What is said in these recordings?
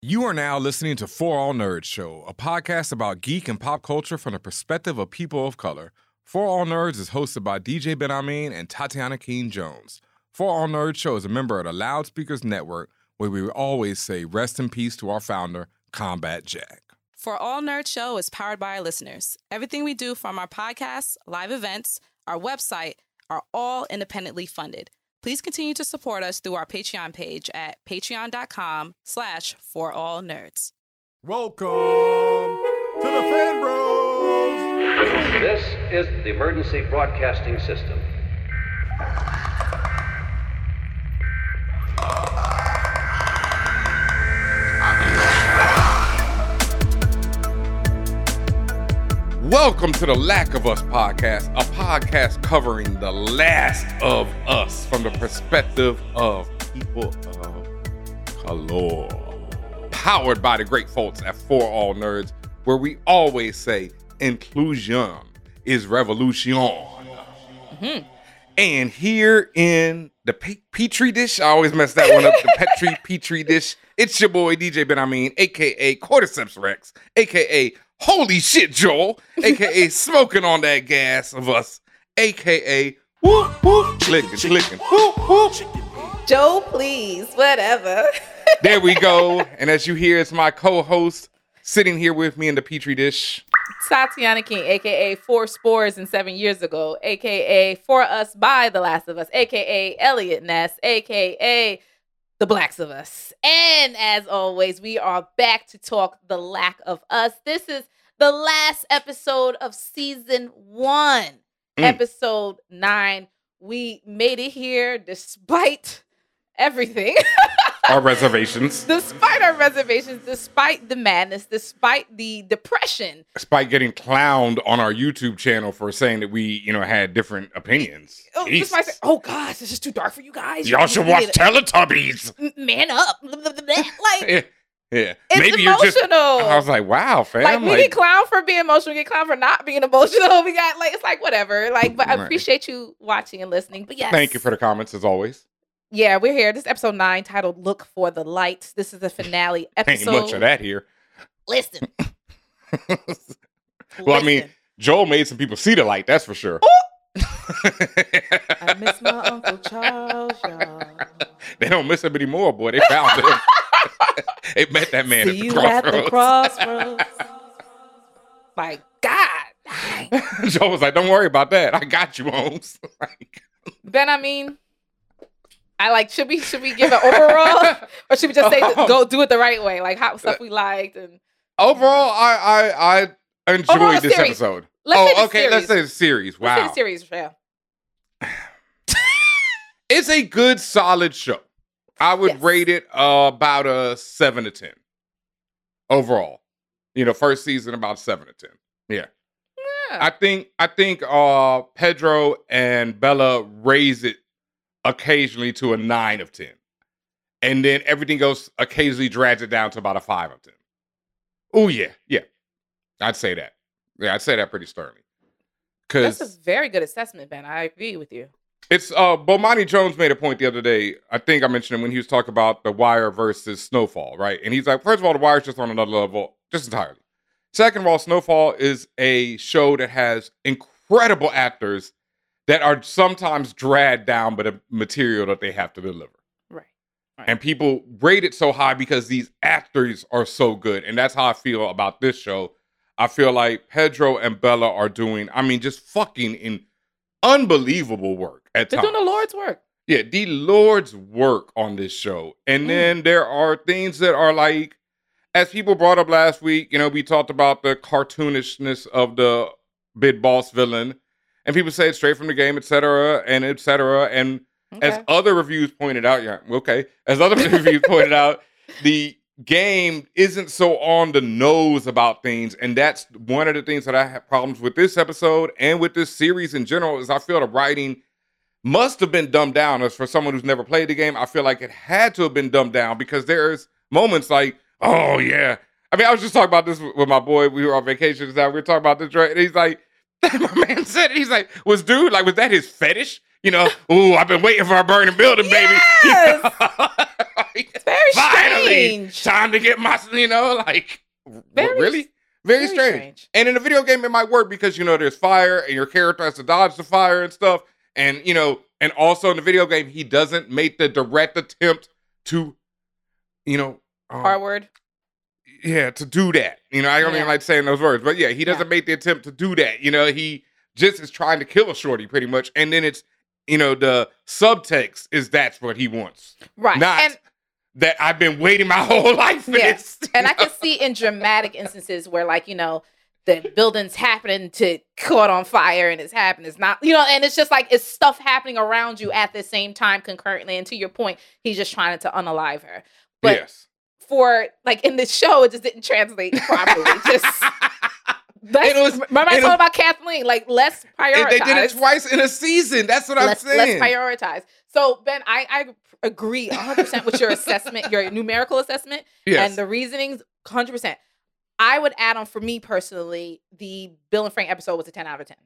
You are now listening to For All Nerds Show, a podcast about geek and pop culture from the perspective of people of color. For All Nerds is hosted by DJ Ben Amin and Tatiana King Jones. For All Nerds Show is a member of the Loudspeakers Network, where we always say rest in peace to our founder, Combat Jack. For All Nerds Show is powered by our listeners. Everything we do from our podcasts, live events, our website are all independently funded. Please continue to support us through our Patreon page at patreon.com slash for all nerds. Welcome to the Fan Bros! This is the emergency broadcasting system. Welcome to the Lack of Us podcast, a podcast covering the last of us from the perspective of people of color. Powered by the great folks at For All Nerds, where we always say inclusion is revolution. Mm-hmm. And here in the pe- petri dish, I always mess that one up. The petri petri dish. It's your boy DJ Ben Amin, aka Cordyceps Rex, aka Holy Shit Joel, aka Smoking on that gas of us, aka Whoop Whoop Clicking Clicking Whoop Whoop. Joe, please, whatever. There we go. And as you hear, it's my co-host sitting here with me in the petri dish. Tatiana King, aka Four Spores and Seven Years Ago, aka For Us by The Last of Us, aka Eliot Ness, aka The Blacks of Us. And as always, we are back to talk The Lack of Us. This is the last episode of season one, Mm. episode nine. We made it here despite everything. Our reservations. despite our reservations, despite the madness, despite the depression. Despite getting clowned on our YouTube channel for saying that we, you know, had different opinions. Oh, despite saying, oh gosh, this is too dark for you guys. Y'all should watch Teletubbies. Man up. Like, Yeah. yeah. it's Maybe you're just. I was like, wow, fam. like we like, get clown for being emotional, we get clown for not being emotional. We got like it's like whatever. Like, but I appreciate you watching and listening. But yes, Thank you for the comments as always. Yeah. We're here. This is episode nine, titled "Look for the Lights. This is the finale episode. Ain't episode. much of that here. Listen, well, I mean. Joel made some people see the light, that's for sure. I miss my uncle Charles. y'all. they don't miss him anymore, boy. They found him. they met that man See at the you at the crossroads. crossroads. My God. Joel was like, "Don't worry about that. I got you, Holmes." Like, Ben, I mean, I like should we should we give an overall or should we just say go do it the right way, like how stuff we liked and overall, I I I enjoyed Overall this series. episode. Let's oh, okay. Let's say series. the series. let's say Wow, the series. Yeah, it's a good, solid show. I would Yes. rate it uh, about a seven to ten overall. You know, first season about seven to ten. Yeah. Yeah. I think I think uh Pedro and Bella raise it occasionally to a nine of ten. And then everything else occasionally drags it down to about a five of ten. Oh yeah, yeah. I'd say that. Yeah, I'd say that pretty sternly. that's Cause a very good assessment, Ben. I agree with you. it's uh Bomani Jones made a point the other day. I think I mentioned it when he was talking about the wire versus snowfall, right? And he's like, first of all, the wire's just on another level, just entirely. Second of all, Snowfall is a show that has incredible actors that are sometimes dragged down by the material that they have to deliver. Right. And people rate it so high because these actors are so good. And that's how I feel about this show. I feel like Pedro and Bella are doing, I mean, just fucking in unbelievable work at They're times. doing the Lord's work. Yeah, the Lord's work on this show. And Mm. then there are things that are like, as people brought up last week, you know, we talked about the cartoonishness of the big boss villain. And people say it's straight from the game, etc., and etc. And as other reviews pointed out, yeah, okay. As other reviews pointed out, the game isn't so on the nose about things, and that's one of the things that I have problems with this episode and with this series in general. Is I feel the writing must have been dumbed down. As for someone who's never played the game, I feel like it had to have been dumbed down because there's moments like, oh yeah. I mean, I was just talking about this with my boy. We were on vacation. We were talking about this, right? And he's like, my man said, it. he's like, was dude like, was that his fetish? You know, ooh, I've been waiting for a burning building, baby. Yes! Like, It's very Finally, strange. time to get my, you know, like, Very really? Very, very strange. strange. And in a video game, it might work because, you know, there's fire and your character has to dodge the fire and stuff. And, you know, and also in the video game, he doesn't make the direct attempt to, you know, um, R word. Yeah, to do that. You know, I don't Yeah. even like saying those words, but yeah, he doesn't Yeah. make the attempt to do that. You know, he just is trying to kill a shorty pretty much. And then it's, you know, the subtext is that's what he wants. Right. Not and that I've been waiting my whole life for this. and I can see in dramatic instances where like, you know, the building's happening to caught on fire and it's happening. It's not, you know, and it's just like it's stuff happening around you at the same time concurrently. And to your point, he's just trying to unalive her. But yes. For like in the show, it just didn't translate properly. just less, It was- remember I told about Kathleen, like less And prioritized. they did it twice in a season. That's what I'm saying. let's prioritize. So Ben, I, I agree 100% with your assessment, your numerical assessment, yes. and the reasonings 100%. I would add on for me personally, the Bill and Frank episode was a 10 out of 10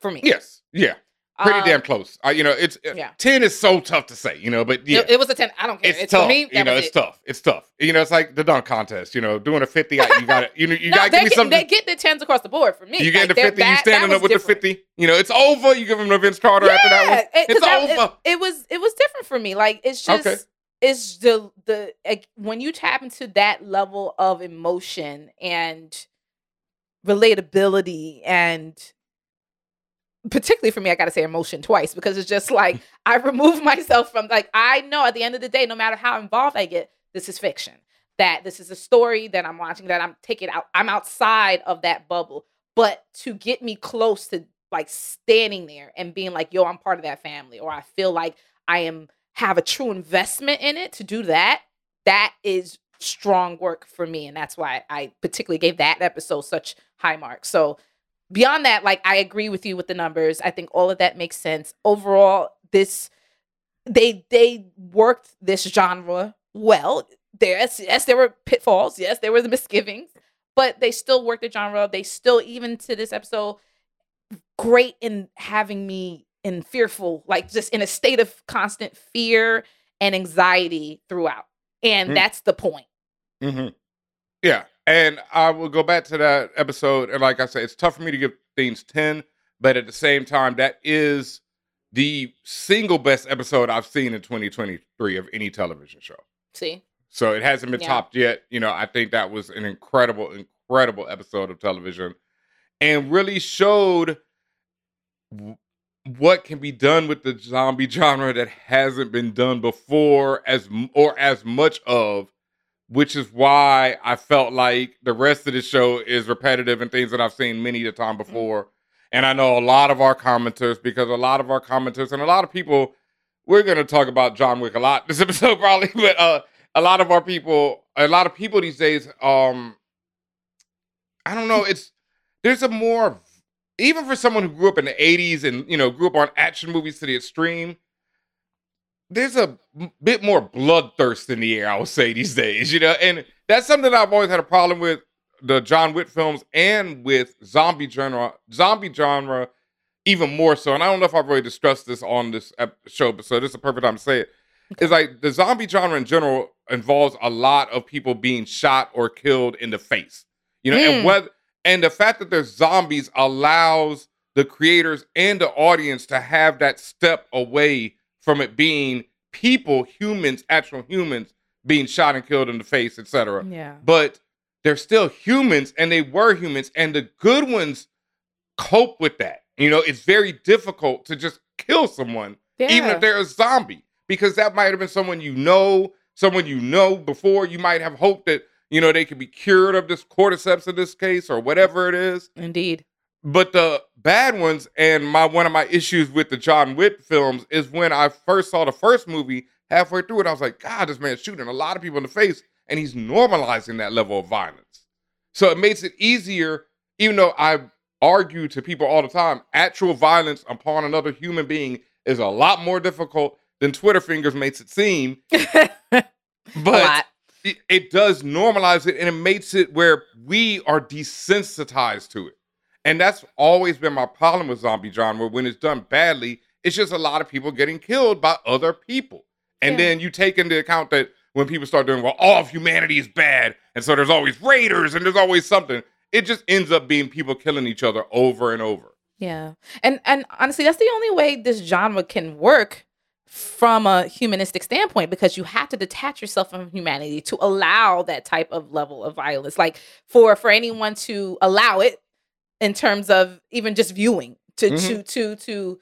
for me. yes. Yeah. Pretty Um, damn close. Uh, you know, it's uh, yeah. 10 is so tough to say, you know, but yeah. It, it was a 10. I don't care. it's, It's, tough. for me. you know, it's it. tough. It's tough. You know, it's like the dunk contest. You know, doing a fifty, I- you got to you know, you No, got to give me get, something. they get the 10s across the board for me. you get Like, the fifty, you that- standing up with was the fifty. You know, it's over. You give them the Vince Carter after that one. Yeah, it- It's that- it- over. It, was it was different for me. Like it's just Okay. it's the the like, when you tap into that level of emotion and relatability and particularly for me, I gotta say emotion twice because it's just like I remove myself from like I know at the end of the day, no matter how involved I get, this is fiction. That this is a story that I'm watching, that I'm taking out, I'm outside of that bubble. But to get me close to like standing there and being like, yo, I'm part of that family, or I feel like I am have a true investment in it to do that, that is strong work for me. And that's why I particularly gave that episode such high marks. So beyond that, like I agree with you with the numbers. I think all of that makes sense. Overall, this they they worked this genre well. There, yes, yes, there were pitfalls. Yes, there were the misgivings, but they still worked the genre. They still, even to this episode, great in having me in fearful, like just in a state of constant fear and anxiety throughout. And Mm. that's the point. hmm Yeah, and I will go back to that episode, and like I said, it's tough for me to give things ten, but at the same time, that is the single best episode I've seen in 2023 of any television show. See, So it hasn't been Yeah. topped yet. You know, I think that was an incredible, incredible episode of television, and really showed w- what can be done with the zombie genre that hasn't been done before, as m- or as much of. Which is why I felt like the rest of the show is repetitive and things that I've seen many a time before. And I know a lot of our commenters, because a lot of our commenters and a lot of people, we're going to talk about John Wick a lot this episode probably, but uh, a lot of our people, a lot of people these days, um, I don't know, it's there's a more even for someone who grew up in the 80s and you know grew up on action movies to the extreme, there's a bit more bloodthirst in the air, I would say, these days, you know, and that's something that I've always had a problem with the John Wick films and with zombie genre, zombie genre, even more so. And I don't know if I've really discussed this on this show, but so this is a perfect time to say it. It's like the zombie genre in general involves a lot of people being shot or killed in the face, you know, and Mm. whether and the fact that there's zombies allows the creators and the audience to have that step away from it being people, humans, actual humans being shot and killed in the face, etc. Yeah. But they're still humans and they were humans and the good ones cope with that. You know, it's very difficult to just kill someone even if they're a zombie because that might have been someone you know, someone you know before. You might have hoped that, you know, they could be cured of this cordyceps in this case or whatever it is. Indeed. But the bad ones, and my one of my issues with the John Wick films is when I first saw the first movie, halfway through it, I was like, God, this man's shooting a lot of people in the face, and he's normalizing that level of violence. So it makes it easier, even though I argue to people all the time, actual violence upon another human being is a lot more difficult than Twitter fingers makes it seem. But it, it does normalize it and it makes it where we are desensitized to it. And that's always been my problem with zombie genre. When it's done badly, it's just a lot of people getting killed by other people. And Yeah. then you take into account that when people start doing, well, all of humanity is bad. And so there's always raiders and there's always something. It just ends up being people killing each other over and over. Yeah. And and honestly, that's the only way this genre can work from a humanistic standpoint because you have to detach yourself from humanity to allow that type of level of violence. Like for for anyone to allow it in terms of even just viewing to Mhm. to to to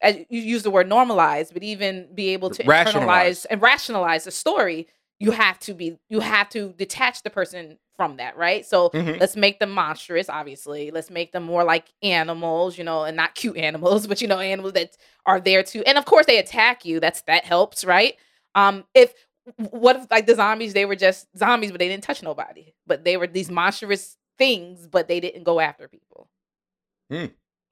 as you use the word normalize, but even be able to Rationalize. internalize and rationalize the story, you have to be you have to detach the person from that, right? So Mhm. let's make them monstrous, obviously. Let's make them more like animals, you know, and not cute animals, but you know, animals that are there to and of course they attack you. That's that helps, right? Um, if what if like the zombies, they were just zombies, but they didn't touch nobody. But they were these monstrous things, but they didn't go after people. Hmm.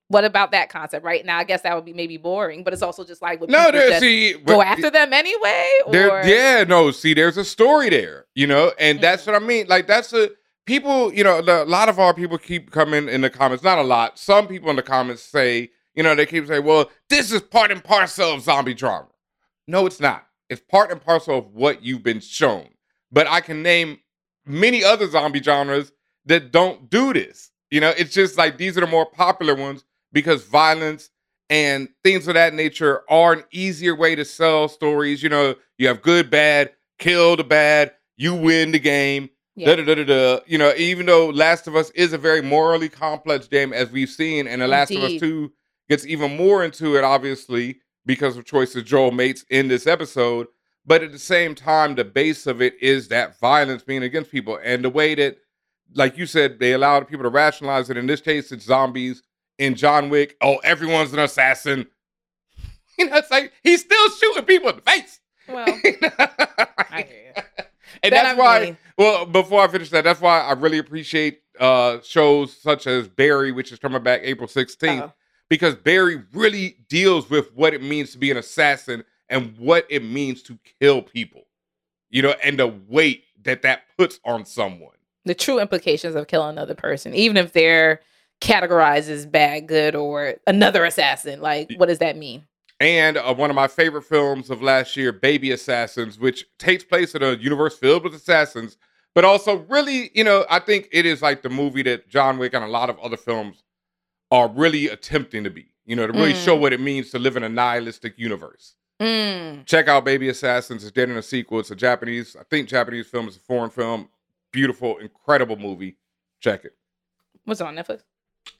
What about that concept? Right now, I guess that would be maybe boring, but it's also just like would No, people there, just see, go after them anyway? Or There, yeah, no. See, there's a story there, you know, and that's what I mean. Like, that's a people, you know, the, a lot of our people keep coming in the comments. Not a lot. Some people in the comments say, you know, they keep saying, "Well, this is part and parcel of zombie drama." No, it's not. It's part and parcel of what you've been shown. But I can name many other zombie genres that don't do this. You know, it's just like these are the more popular ones because violence and things of that nature are an easier way to sell stories. You know, you have good, bad, kill the bad, you win the game. Yeah. Da, da, da, da. You know, even though Last of Us is a very morally complex game, as we've seen, and The Last of Us 2 gets even more into it, obviously, because of choices Joel makes in this episode. But at the same time, the base of it is that violence being against people. And the way that, like you said, they allowed people to rationalize it. In this case, it's zombies. In John Wick, oh, everyone's an assassin. You know, it's like he's still shooting people in the face. Well, I hear you. and that's I why. mean- well, before I finish that, that's why I really appreciate uh shows such as Barry, which is coming back April 16th, Uh-oh. because Barry really deals with what it means to be an assassin and what it means to kill people. You know, and the weight that that puts on someone. The true implications of killing another person, even if they're categorized as bad, good, or another assassin. Like, what does that mean? and uh, one of my favorite films of last year, Baby Assassins, which takes place in a universe filled with assassins, but also really, you know, I think it is like the movie that John Wick and a lot of other films are really attempting to be, you know, to really Mm. show what it means to live in a nihilistic universe. Mm. Check out Baby Assassins. It's dead in a sequel. It's a Japanese, I think Japanese film. It's a foreign film. Beautiful, incredible movie. Check it. What's it on Netflix?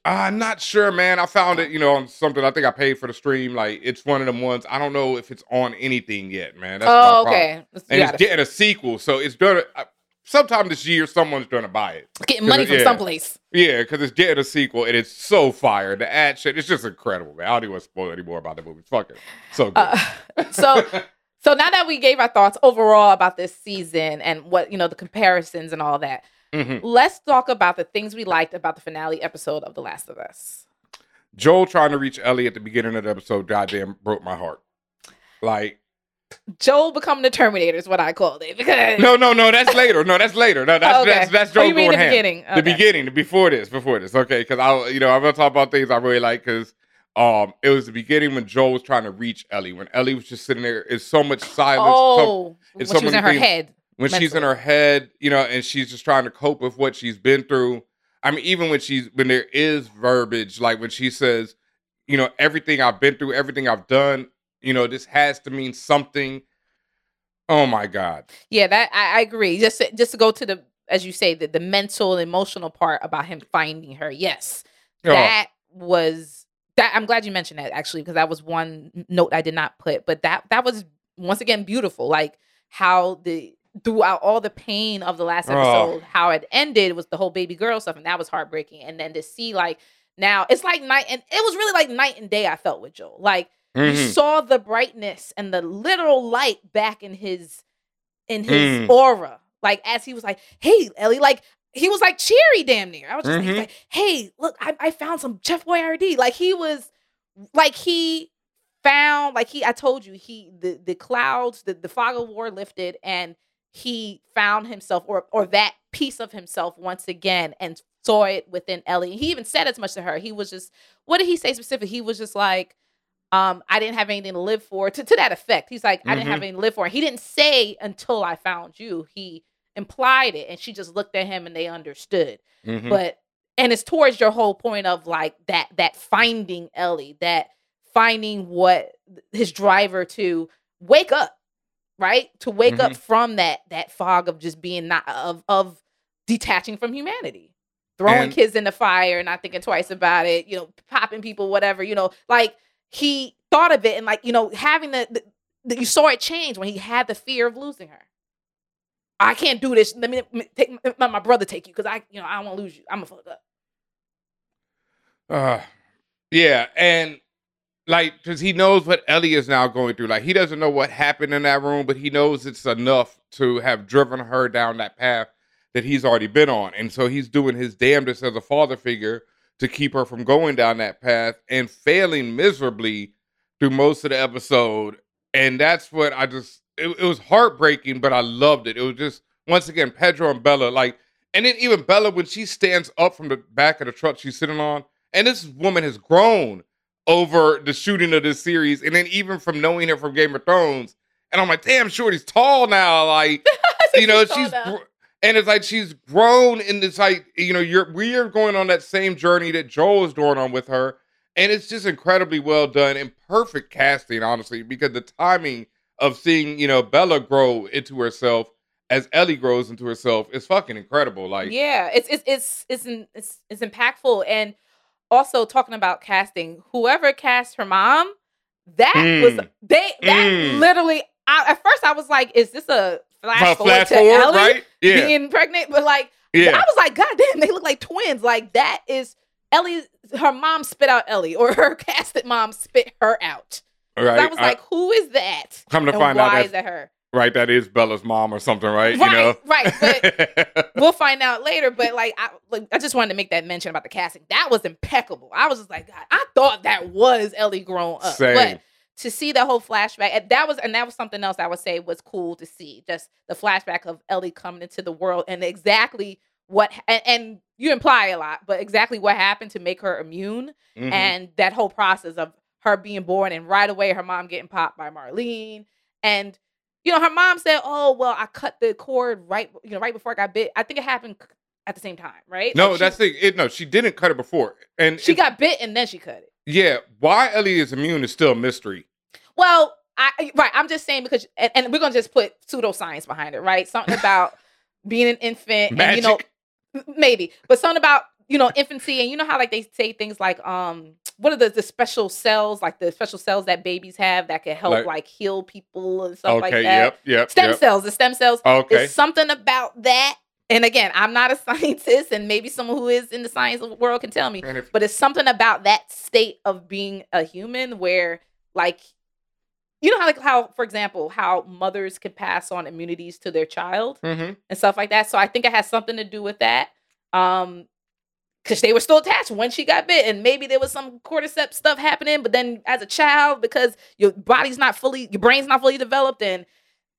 I'm not sure, man. I found it, you know, on something. I think I paid for the stream. Like it's one of them ones. I don't know if it's on anything yet, man. That's oh, okay. And it's it. getting a sequel, so it's gonna. uh, Sometime this year, someone's gonna buy it. Getting money from yeah. someplace. Yeah, because it's getting a sequel, and it's so fire. The ad shit, it's just incredible, man. I don't even want to spoil any more about the movie. It's fucking so good. Uh, so, so now that we gave our thoughts overall about this season and what you know, the comparisons and all that, Mhm. let's talk about the things we liked about the finale episode of The Last of Us. Joel trying to reach Ellie at the beginning of the episode, goddamn, broke my heart. Like, Joel becoming the Terminator is what I called it because no, no, no, that's later. No, that's later. No, that's Oh, okay. that's that's Oh, Joel you mean the ham. beginning. The beginning, before this, before this. Okay, because I, you know, I'm gonna talk about things I really like because um, it was the beginning when Joel was trying to reach Ellie. When Ellie was just sitting there, it's so much silence. so- oh, when it's she was in her things- head. when she's in her head, you know, and she's just trying to cope with what she's been through. I mean, even when she's when there is verbiage, like when she says, you know, everything I've been through, everything I've done, you know, this has to mean something. Oh my God. Yeah, that I, I agree. Just to- just to go to the as you say the the mental emotional part about him finding her. Yes, Oh, that was that. I'm glad you mentioned that actually because that was one note I did not put. But that that was once again beautiful. Like how the throughout all the pain of the last Oh. episode, how it ended was the whole baby girl stuff, and that was heartbreaking. And then to see like now it's like night and it was really like night and day. I felt with Joel like you mhm. saw the brightness and the literal light back in his in his Mm. aura like as he was like hey ellie like he was like cheery damn near i was just Mhm. like hey look I, I found some chef boyardee like he was like he found like he i told you he the the clouds the, the fog of war lifted and he found himself or or that piece of himself once again and saw it within ellie he even said as much to her he was just what did he say specifically he was just like um, I didn't have anything to live for. To, to that effect, he's like, I didn't have anything to live for. He didn't say until I found you. He implied it, and she just looked at him, and they understood. Mhm. But and it's towards your whole point of like that that finding Ellie, that finding what his driver to wake up, right? To wake up from that that fog of just being not of of detaching from humanity. Throwing And- kids in the fire, not thinking twice about it, you know, popping people, whatever, you know, like he thought of it and like, you know, having the, the, the you saw it change when he had the fear of losing her. I can't do this. Let me, take my brother take you because I, you know, I won't lose you. I'm gonna fuck up. Uh, yeah, and like because he knows what Ellie is now going through. Like he doesn't know what happened in that room, but he knows it's enough to have driven her down that path that he's already been on, and so he's doing his damnedest as a father figure to keep her from going down that path and failing miserably through most of the episode. And that's what I just it, it was heartbreaking, but I loved it. It was just once again Pedro and Bella like, and then even Bella when she stands up from the back of the truck she's sitting on, and this woman has grown over the shooting of this series, and then even from knowing her from Game of Thrones, and I'm like, damn, Shorty's tall now, like you know, she's now. and it's like she's grown in this like you know, you're we are going on that same journey that Joel is going on with her, and it's just incredibly well done and perfect casting, honestly, because the timing of seeing you know Bella grow into herself as Ellie grows into herself is fucking incredible. Like, yeah, it's it's it's it's it's it's impactful, and also talking about casting, whoever cast her mom, that was Mm. they that Mm. literally. I, at first, I was like, "Is this a flash Uh, forward flash to forward, Ellie right? Yeah, being pregnant?" But like, I was like, "God damn, they look like twins!" Like that is Ellie. Her mom spit out Ellie, or her casted mom spit her out. Right. I was I- like, "Who is that?" come to and find why out, is that, her? right, that is Bella's mom or something, right? Right, you know, right, we'll find out later. But like, I like, I just wanted to make that mention about the casting. That was impeccable. I was just like, God, I thought that was Ellie grown up. Same. But to see the whole flashback, that was, and that was something else I would say was cool to see. Just the flashback of Ellie coming into the world and exactly what, and, and you imply a lot, but exactly what happened to make her immune, Mhm. and that whole process of her being born and right away her mom getting popped by Marlene and you know her mom said oh well I cut the cord right you know right before I got bit I think it happened at the same time right no, Like, she- that's the it. No, she didn't cut it before, and she got bit and then she cut it yeah. Why Ellie is immune is still a mystery. well I right I'm just saying because and, and we're gonna just put pseudoscience behind it right something about being an infant and you know maybe but something about you know infancy and you know how like they say things like um what are the, the special cells like the special cells that babies have that can help Like- like, heal people and stuff Okay. like that yep. Yep. stem yep. cells the stem cells Okay. There's something about that. And again, I'm not a scientist, and maybe someone who is in the science world can tell me. If- But it's something about that state of being a human where, like, you know how, like, how, for example, how mothers can pass on immunities to their child Mhm. and stuff like that. So I think it has something to do with that. Um, because they were still attached when she got bit, and maybe there was some cordyceps stuff happening. But then, as a child, because your body's not fully, your brain's not fully developed, and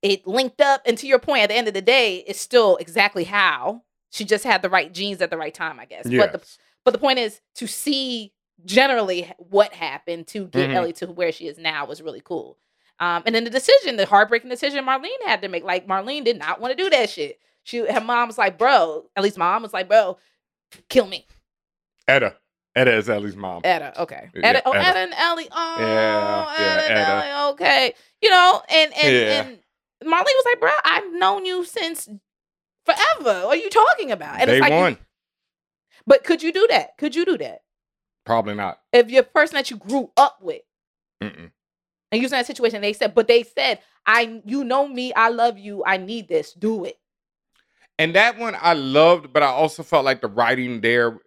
it linked up. And to your point, at the end of the day, it's still exactly how she just had the right genes at the right time, I guess. But the but the point is to see generally what happened to get Mhm. Ellie to where she is now was really cool. Um, and then the decision, the heartbreaking decision Marlene had to make. Like Marlene did not want to do that shit. She her mom was like, bro, at least mom was like, bro, kill me. Etta. Etta is Ellie's mom. Etta, okay. Yeah, Etta, oh, Etta. Etta and Ellie. Oh, Yeah, yeah, Etta and Etta. Ellie, okay. You know, and and Yeah. and Marlene was like, bro, I've known you since forever. What are you talking about? And Day it's like, one. but could you do that? Could you do that Probably not. if you're a person that you grew up with? Mm-mm. and using that situation they said but they said i you know me i love you i need this do it And that one I loved, but I also felt like the writing there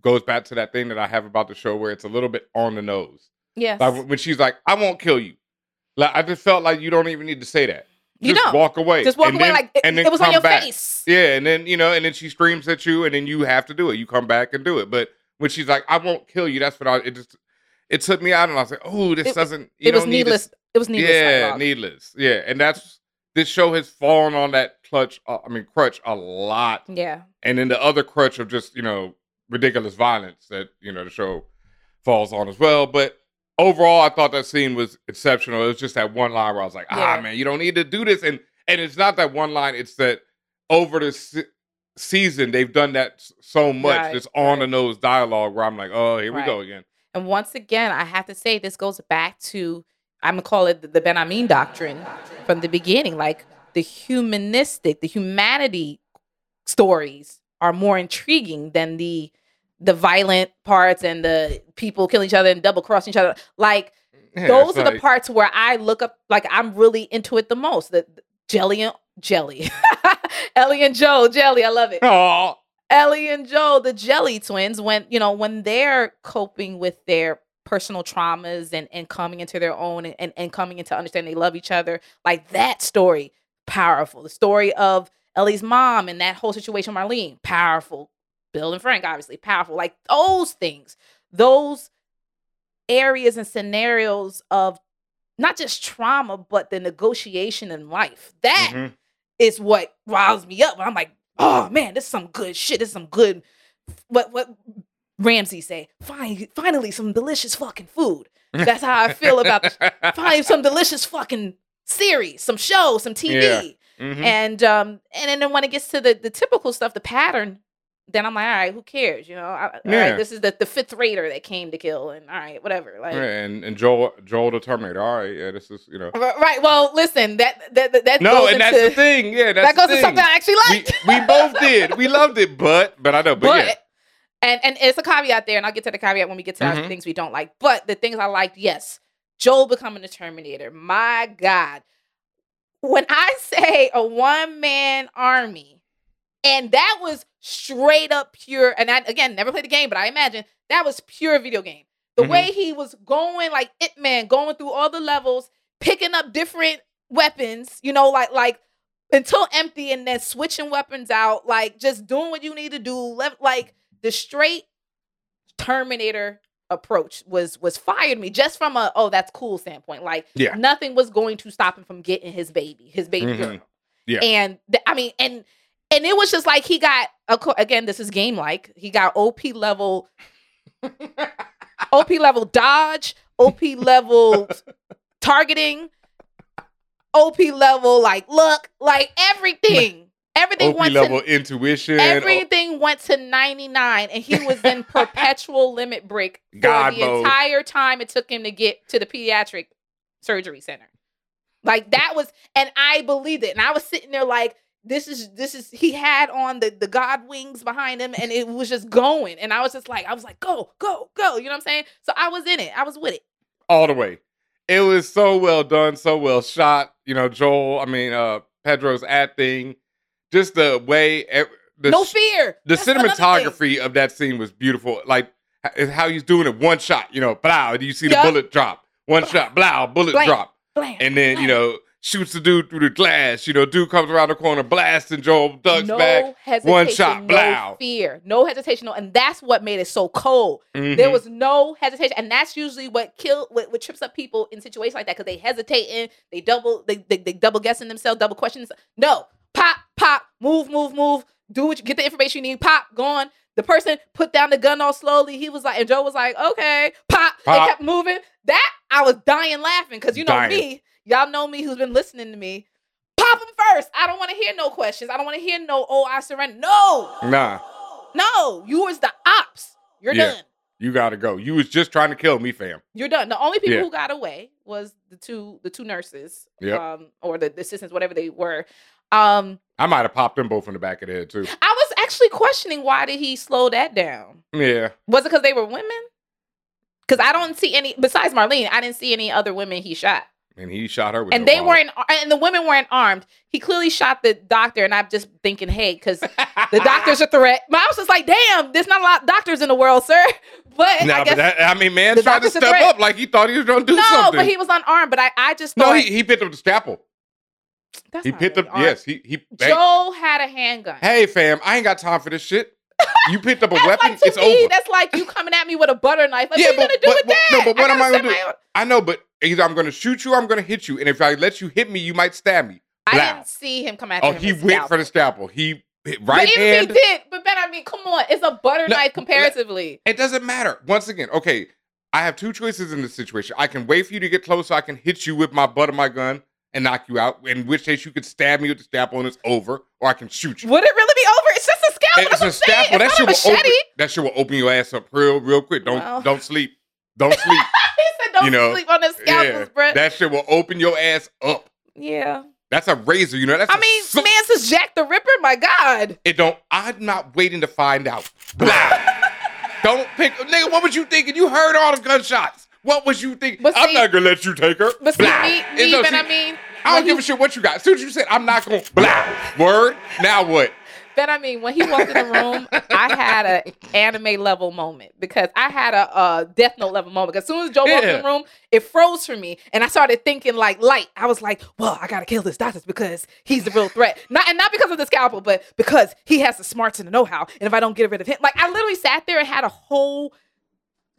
goes back to that thing that I have about the show where it's a little bit on the nose. yes Like when she's like, "I won't kill you," like I just felt like you don't even need to say that. You Just don't. walk away. just walk And away then- like it, and then it was on your back. face Yeah, and then you know, and then she screams at you, and then you have to do it. You come back and do it. But when she's like, "I won't kill you," that's what I. It just it took me out, and I was like, "Oh, this It- doesn't." You it was needless it was needless yeah, dialogue. needless. Yeah, and that's this show has fallen on that clutch. Uh, I mean, crutch a lot, yeah and then the other crutch of just you know ridiculous violence that you know the show falls on as well. But overall, I thought that scene was exceptional. It was just that one line where I was like, Yeah. ah, man, you don't need to do this. And and it's not that one line. It's that over the se- season they've done that s- so much. Right, this on the right. nose dialogue where I'm like, oh, here we go again. and once again i have to say this goes back to i'm gonna call it the, the ben amin doctrine from the beginning like the humanistic the humanity stories are more intriguing than the the violent parts and the people killing each other and double crossing each other like Yeah, those are the parts where I look up, like I'm really into it the most. The, the Jelly and Jelly, Ellie and Joe, Jelly, I love it. Aw. Ellie and Joe, the Jelly twins, when you know when they're coping with their personal traumas and and coming into their own and and, and coming into understanding they love each other, like that story, powerful. The story of Ellie's mom and that whole situation, Marlene, powerful. Bill and Frank, obviously, powerful. Like those things, those areas and scenarios of not just trauma, but the negotiation in life. That Mhm. is what riles me up. I'm like, oh man, this is some good shit. This is some good. What what Ramsay say? Fine, finally some delicious fucking food. That's how I feel about this. Find some delicious fucking series, some show, some TV, Mhm. and um, and then when it gets to the the typical stuff, the pattern. Then I'm like, all right, who cares? You know, I, Yeah. right, this is the, the fifth raider that came to kill, and all right, whatever. Like, Yeah, and and Joel Joel the Terminator. All right, yeah, this is you know. Right. Well, listen, that that that, that No, and that's the thing. Yeah, that's that goes to something I actually we, liked. we both did. We loved it, but but I know, but, but yeah. and and it's a caveat there, and I'll get to the caveat when we get to Mhm. things we don't like. But the things I liked, yes, Joel becoming the Terminator. My God, when I say a one man army, and that was straight up pure. And I again never played the game, but I imagine that was pure video game. The Mhm. way he was going, like it man, going through all the levels, picking up different weapons, you know, like like until empty and then switching weapons out, like just doing what you need to do. le- Like the straight Terminator approach was was fired me just from a oh that's cool standpoint. Like Yeah. nothing was going to stop him from getting his baby, his baby Mhm. girl. Yeah. and th- I mean and and it was just like he got again this is game like he got OP level OP level dodge, OP level targeting, OP level like look, like everything. Everything OP went level to intuition. everything went to 99 and he was in perpetual limit break for God the mode. entire time it took him to get to the pediatric surgery center. Like that was and I believed it. And I was sitting there like this is this is he had on the the god wings behind him and it was just going and I was just like I was like go go go you know what I'm saying so I was in it I was with it all the way. It was so well done, so well shot. You know, Joel. I mean, uh Pedro's acting, just the way the no fear the That's cinematography of that scene was beautiful. Like how he's doing it one shot. You know. Do you see the Yup. bullet drop? One shot, blow, bullet drop, and then you know shoots the dude through the glass. You know, dude comes around the corner, blasting Joel, ducks no back. hesitation, one shot, no blow. fear, no hesitation, no, and that's what made it so cold. There Mhm. was no hesitation, and that's usually what kill what, what trips up people in situations like that because they hesitating, they double, they, they they double guessing themselves, double questions. No, pop, pop, move, move, move, do what you get the information you need. Pop, gone. The person put down the gun all slowly. He was like, and Joe was like, okay, pop. They Pop. kept moving. That I was dying laughing because you know Dying. me, y'all know me who's been listening to me. Pop them first. I don't want to hear no questions. I don't want to hear no, oh, I surrender. No, Nah. no, you was the ops. You're Yeah. done. You gotta go. You was just trying to kill me, fam. You're done. The only people Yeah. who got away was the two the two nurses, Yep. um, or the, the assistants, whatever they were. Um, I might have popped them both in the back of the head too. I was actually questioning why did he slow that down? Yeah. Was it because they were women? Because I don't see any besides Marlene. I didn't see any other women he shot, And he shot her with and no they ball. weren't. And the women weren't armed. He clearly shot the doctor, and I'm just thinking, hey, because the doctor's a threat. I was just like, damn, there's not a lot of doctors in the world, sir. But Nah, I guess but that, I mean, man tried to step up like he thought he was gonna do no, something. No, but he was unarmed. But I, I just no, he, he picked up the scalpel. that's He picked really up. armed. Yes, he he. Hey, Joe had a handgun. hey, fam, I ain't got time for this shit. You picked up a weapon. like to it's me, over. that's like you coming at me with a butter knife. Like, Yeah, what are you gonna do but- with but- that? no, but what am I gonna do? my own- I know, but either I'm gonna shoot you, or I'm gonna hit you, and if I let you hit me, you might stab me. I didn't see him come after Oh, he went for the scalpel. scalpel. He hit But right even hand. if he did, but Ben, I mean, come on, it's a butter No, knife comparatively. It doesn't matter. Once again, okay, I have two choices in this situation. I can wait for you to get close so I can hit you with my butt of my gun and knock you out, in which case you could stab me with the scalpel and it's over, or I can shoot you. Would it really be over? It's just a scalpel. It's a scalpel. That shit a will open. That shit will open your ass up real, real quick. Don't Well. don't sleep. Don't sleep. he said, "Don't You know, sleep on the scalpels, yeah, bro." that shit will open your ass up. yeah. That's a razor, you know. That's I a mean, su- man, since Jack the Ripper, my God. It don't. I'm not waiting to find out. Blah. don't pick, nigga. What was you thinking? You heard all the gunshots. What was you thinking? But I'm see- not gonna let you take her. But see, Blah. me, It me don't- Ben, see, I mean, I don't give he- a shit what you got. As soon as you said, I'm not gonna. Blah. Word. Now what? Ben, I mean, when he walked in the room, I had an anime level moment because I had a, uh Death Note level moment. Because as soon as Joe walked in the room, it froze for me, and I started thinking like light. I was like, "Well, I gotta kill this doctor because he's the real threat." Not and not because of the scalpel, but because he has the smarts and the know-how. And if I don't get rid of him, like I literally sat there and had a whole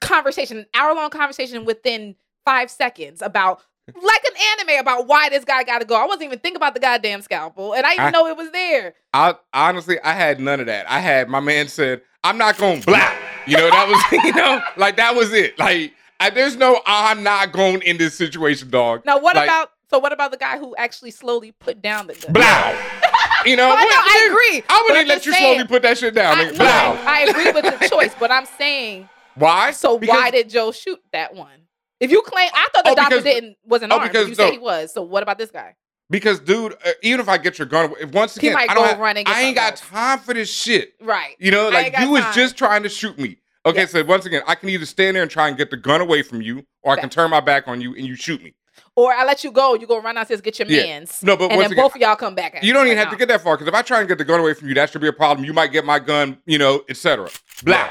conversation, an hour long conversation within five seconds about. Like an anime about why this guy got to go. I wasn't even thinking about the goddamn scalpel, and I didn't I- know it was there. I honestly, I had none of that. I had my man said, "I'm not going to blah." You know, that was you know, like that was it. Like I, there's no, I'm not going in this situation, dog. Now, what Like, about so? What about the guy who actually slowly put down the gun? blah? You know, Well, I know, I agree, I wouldn't let you saying- slowly put that shit down. I, nigga. no, Blah. I, I agree with the choice, but I'm saying Why? so. Because- why did Joe shoot that one? If you claim, I thought the Oh, doctor because- didn't wasn't oh, armed. because you said no. he was. So what about this guy? Because, dude, uh, even if I get your gun, if once again, might I don't go have, and I ain't got something time for this shit. Right. You know, like you was time. just trying to shoot me. Okay, Yes. so once again, I can either stand there and try and get the gun away from you, or I can turn my back on you and you shoot me. Or I let you go. You go run downstairs, get your Yeah. man's. No, but and once then again, both of y'all come back. At You don't even Like, have to get that far because if I try and get the gun away from you, that should be a problem. You might get my gun, you know, etc. Blah.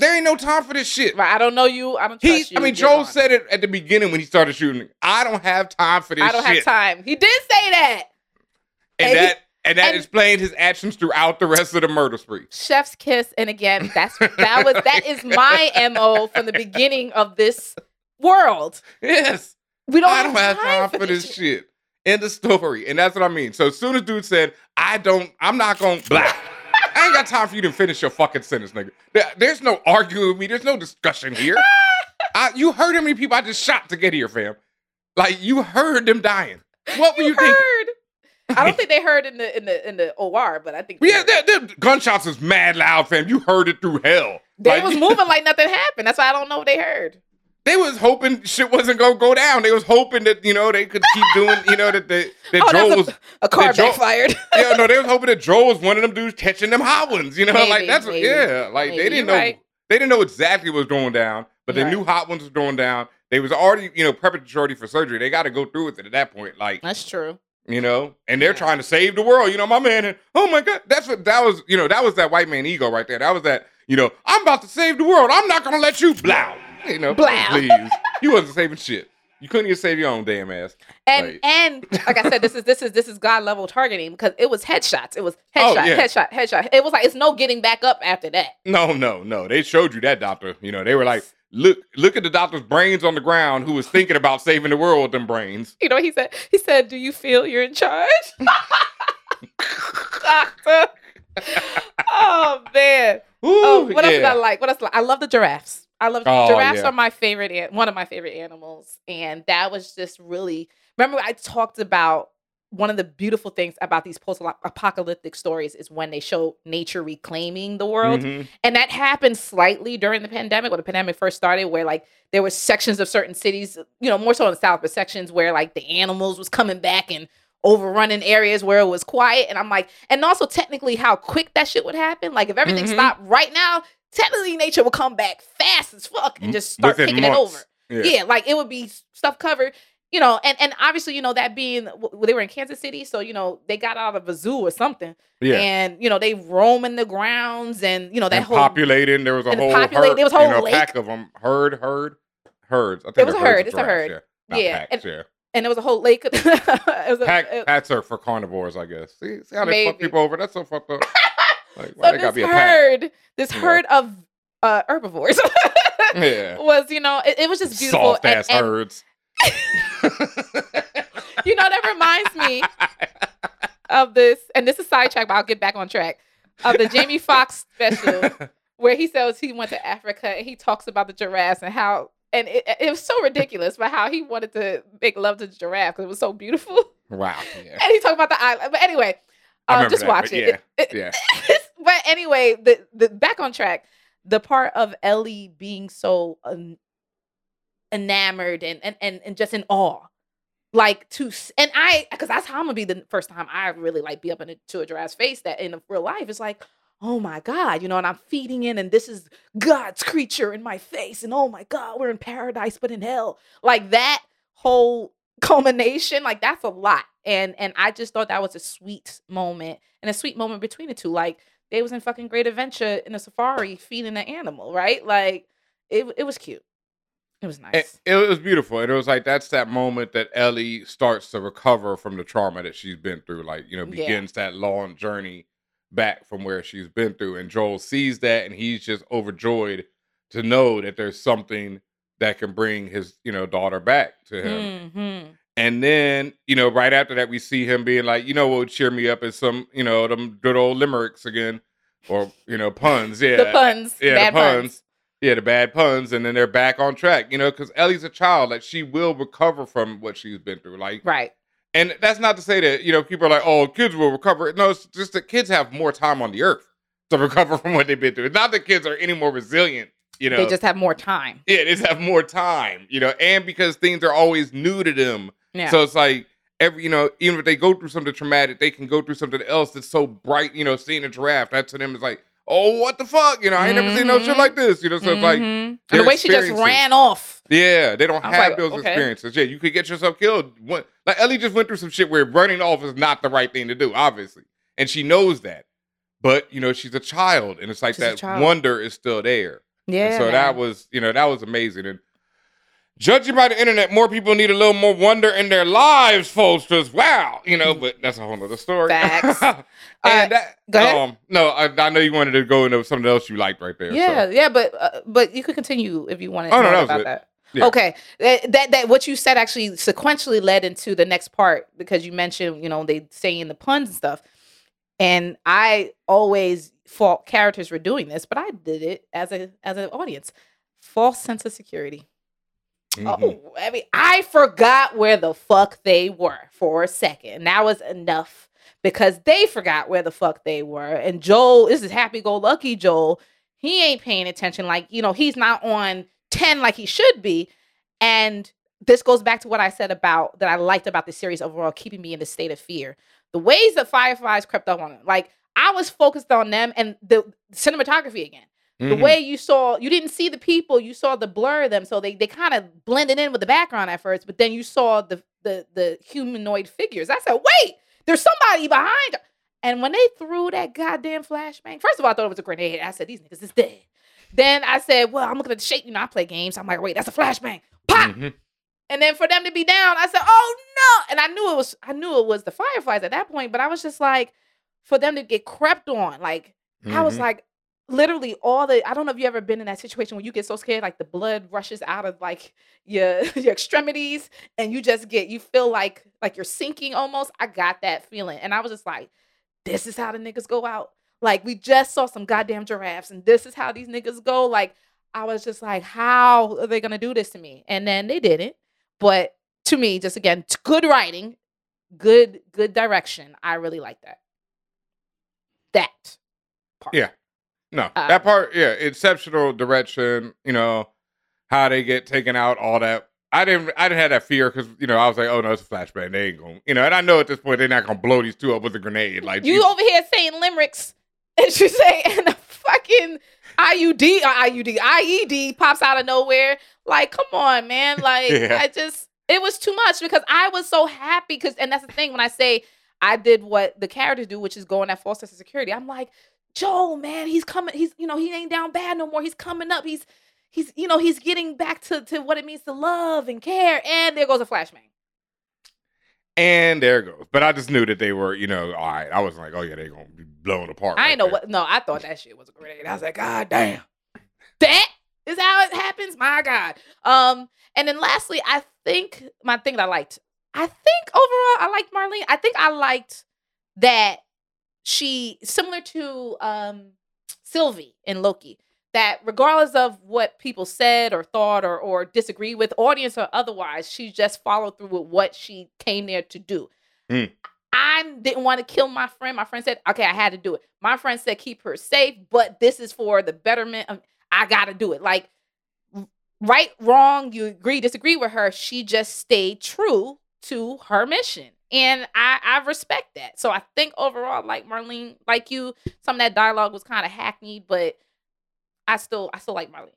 There ain't no time for this shit. Right. I don't know you. I don't He, trust you. I mean, Joe said it at the beginning when he started shooting. I don't have time for this I don't shit. have time. He did say that. And And he- that and that and- explained his actions throughout the rest of the murder spree. chef's kiss and again that's that was that is my mo from the beginning of this world Yes. we don't, I don't have time for for this shit. End the story. And that's what I mean. So as soon as dude said, I don't, I'm not gonna blah. I ain't got time for you to finish your fucking sentence, nigga. There- There's no arguing with me. There's no discussion here. I, you heard how many people I just shot to get here, fam. Like you heard them dying. What were you, you thinking? heard i don't think they heard in the in the in the or but i think Yeah, them gunshots is mad loud, fam. You heard it through hell. they Like, was moving like nothing happened that's why i don't know what they heard They was hoping shit wasn't gonna go down. They was hoping that you know they could keep doing, you know, that the that oh Joel was a, a car Joel- backfired yeah, no, they was hoping that Joel was one of them dudes catching them hot ones. You know, like that's maybe, yeah, like maybe. they didn't know right. they didn't know exactly what was going down, but they Right. knew hot ones was going down. They was already, you know, preparatory for surgery. They got to go through with it at that point, like that's true you know, and they're trying to save the world. You know, my man. Oh my God, that's what that was. You know, that was that white man ego right there. That was that. You know, I'm about to save the world. I'm not gonna let you blow. You know, Blow. please. You wasn't saving shit. You couldn't even save your own damn ass. and Like- and like i said this is this is this is god level targeting because it was headshots it was Oh, headshot yeah. headshot headshot it was like it's no getting back up after that No, no, no. They showed you that doctor. You know, they were like, look, look at the doctor's brains on the ground who was thinking about saving the world with them brains. You know, he said, he said, "Do you feel you're in charge?" Doctor. oh man. Oh, Ooh, what else did yeah. I like? What else? I love the giraffes. I love Oh, giraffes yeah. are my favorite, one of my favorite animals, and that was just really. Remember, I talked about one of the beautiful things about these post-apocalyptic stories is when they show nature reclaiming the world Mhm. and that happened slightly during the pandemic when the pandemic first started where like there were sections of certain cities you know more so in the south but sections where like the animals was coming back and overrunning areas where it was quiet and i'm like and also technically how quick that shit would happen like if everything Mhm. stopped right now technically nature would come back fast as fuck and mm-hmm. just start Within taking it over months. yeah. like it would be stuff covered you know and and obviously you know that being w- they were in kansas city so you know they got out of a zoo or something Yeah. and you know they roaming the grounds and you know that and whole populating. There was a whole populate- herd, there was a you whole know, lake. pack of them. Herd, herd, herds. I think It was a herd, it's a herd. Yeah, Yeah, packs, and- yeah. and there was a whole lake. it was a, Pack, it- packs are for carnivores, I guess. See, see how they fuck people over? That's so fucked up. Like, so why gotta this be herd, this know. herd of uh, herbivores Yeah. was, you know, it, it was just beautiful. Soft ass herds. you know, that reminds me of this, and this is sidetrack, but I'll get back on track. Of the Jamie Foxx special, where he says he went to Africa and he talks about the giraffes and how, and it, it was so ridiculous, but how he wanted to make love to the giraffe because it was so beautiful. wow. Yeah. and he talked about the island. But anyway, Um, just that, watch it. It- Yeah. but anyway, the the back on track. The part of Ellie being so um, enamored and, and and and just in awe, like to and I because that's how I'm gonna be the first time I really like be up into a giraffe's face that in real life it's like. Oh my God, you know, and I'm feeding in, and this is God's creature in my face, and oh my God, we're in paradise, but in hell. Like that whole culmination, like that's a lot. And and I just thought that was a sweet moment and a sweet moment between the two. Like they was in fucking great adventure in a safari feeding an animal, right? Like it it was cute. It was nice. It, it was beautiful. And it was like that's that moment that Ellie starts to recover from the trauma that she's been through. Like, you know, Yeah. begins that long journey back from where she's been through. And Joel sees that and he's just overjoyed to know that there's something that can bring his, you know, daughter back to him. Mhm. And then, you know, right after that, we see him being like, you know, what would cheer me up is some, you know, them good old limericks again, or you know, puns. Yeah, The puns. Yeah, bad the puns. Yeah, the bad puns, and then they're back on track. You know, because Ellie's a child, like she will recover from what she's been through. Like, Right. and that's not to say that you know people are like, oh, kids will recover. No, it's just that kids have more time on the earth to recover from what they've been through. It's not that kids are any more resilient. You know, They just have more time. yeah, they just have more time. You know, and because things are always new to them. Yeah. So it's like every, you know, even if they go through something traumatic, they can go through something else that's so bright. You know, seeing a giraffe, that to them is like, oh, what the fuck? You know, I ain't never seen no shit Mhm. like this. You know, so it's like, Mhm. and the way she just ran off. yeah, they don't have like, those okay. experiences. Yeah, you could get yourself killed. Like Ellie just went through some shit where running off is not the right thing to do, obviously, and she knows that. But you know, she's a child, and it's like She's that wonder is still there. And Yeah. so that was, you know, that was amazing. And judging by the internet, more people need a little more wonder in their lives, folks. Because wow, you know, but that's a whole other story. Facts. and Uh, that, go ahead. um, no, I, I know you wanted to go into something else you liked right there. Yeah, so. yeah, but uh, but you could continue if you wanted Oh, no, that about it. that. Yeah. Okay, that, that that what you said actually sequentially led into the next part because you mentioned you know they saying the puns and stuff, and I always fault characters for doing this, but I did it as a as an audience. False sense of security. Mhm. Oh, I mean, I forgot where the fuck they were for a second. And That was enough because they forgot where the fuck they were. And Joel, this is happy go lucky Joel. He ain't paying attention. Like, you know, he's not on 10 like he should be. And this goes back to what I said about that I liked about the series overall, keeping me in the state of fear. The ways that Fireflies crept up on him. Like, I was focused on them and the cinematography again. The Mhm. way you saw you didn't see the people you saw the blur of them. So they, they kind of blended in with the background at first but then you saw the the the humanoid figures. I said wait there's somebody behind and when they threw that goddamn flashbang first of all i thought it was a grenade. I said these niggas is dead. Then i said well i'm looking at the shape. You know i play games. I'm like wait that's a flashbang. Pop! Mhm. And then for them to be down, I said, "Oh no!" And I knew it was, I knew it was the fireflies at that point. But I was just like, for them to get crept on, like I was Mhm. like, literally all the. I don't know if you ever been in that situation where you get so scared, like the blood rushes out of like your your extremities, and you just get, you feel like like you're sinking almost. I got that feeling, and I was just like, this is how the niggas go out. Like we just saw some goddamn giraffes, and this is how these niggas go. Like I was just like, how are they gonna do this to me? And then they didn't. But to me, just again, good writing. good good direction. I really like that. That part. Yeah. No, Uh, that part, yeah, exceptional direction. You know how they get taken out, all that. I didn't, I didn't have that fear because you know I was like, oh no, it's a flashbang. They ain't gonna, you know. And I know at this point they're not gonna blow these two up with a grenade. Like You you- over here saying limericks, and she say, and fucking IUD or uh, IUD IED pops out of nowhere. Like, come on, man. Like, Yeah. I just it was too much because I was so happy because, and that's the thing when I say I did what the characters do, which is going at false sense of security. I'm like, Joe, man, he's coming. He's you know he ain't down bad no more. He's coming up. He's he's you know he's getting back to to what it means to love and care. And there goes a flashbang. And there it goes. But I just knew that they were, you know, all right. I was like, oh yeah, they're gonna be blown apart. I right ain't know there. what. No, I thought that shit was a grenade. I was like, God damn, that is how it happens. My God. Um, and then lastly, I think my thing that I liked. I think overall, I liked Marlene. I think I liked that she similar to um Sylvie in Loki. That regardless of what people said or thought or or disagree with, audience or otherwise, she just followed through with what she came there to do. Mm. I didn't want to kill my friend. My friend said, okay, I had to do it. My friend said, keep her safe, but this is for the betterment of, I got to do it. Like, right, wrong, you agree, disagree with her. She just stayed true to her mission. And I, I respect that. So I think overall, like Marlene, like you, some of that dialogue was kind of hackneyed, but I still, I still like Marlene.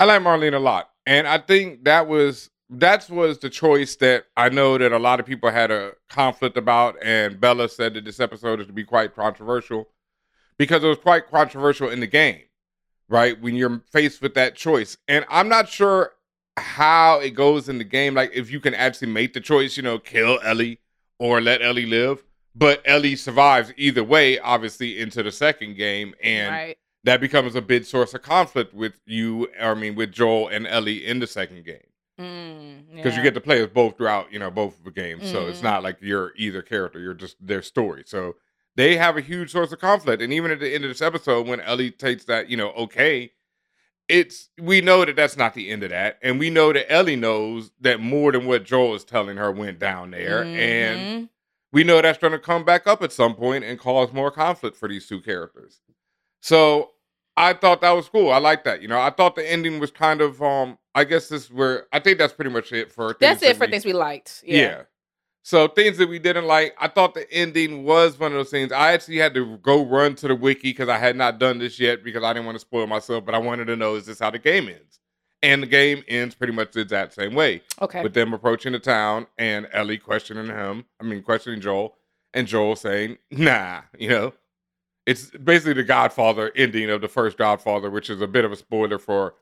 I like Marlene a lot, and I think that was that was the choice that I know that a lot of people had a conflict about, and Bella said that this episode is to be quite controversial because it was quite controversial in the game, right? When you're faced with that choice, and I'm not sure how it goes in the game, like if you can actually make the choice, you know, kill Ellie or let Ellie live, but Ellie survives either way, obviously into the second game, and right. That becomes a big source of conflict with you, I mean, with Joel and Ellie in the second game. Mm, Because yeah. you get to play as both throughout, you know, both of the games. So it's Mhm. not like you're either character, you're just their story. So they have a huge source of conflict. And even at the end of this episode, when Ellie takes that, you know, okay, it's we know that that's not the end of that. And we know that Ellie knows that more than what Joel is telling her went down there. And Mhm. we know that's going to come back up at some point and cause more conflict for these two characters. So I thought that was cool. I like that. You know, I thought the ending was kind of um. I guess this is where I think that's pretty much it for. that's it that for we- things we liked. Yeah. Yeah. So things that we didn't like. I thought the ending was one of those things. I actually had to go run to the wiki because I had not done this yet because I didn't want to spoil myself. But I wanted to know is this how the game ends? And the game ends pretty much the exact same way Okay. with them approaching the town and Ellie questioning him. I mean, questioning Joel, and Joel saying, "Nah," you know. It's basically the Godfather ending of the first Godfather, which is a bit of a spoiler for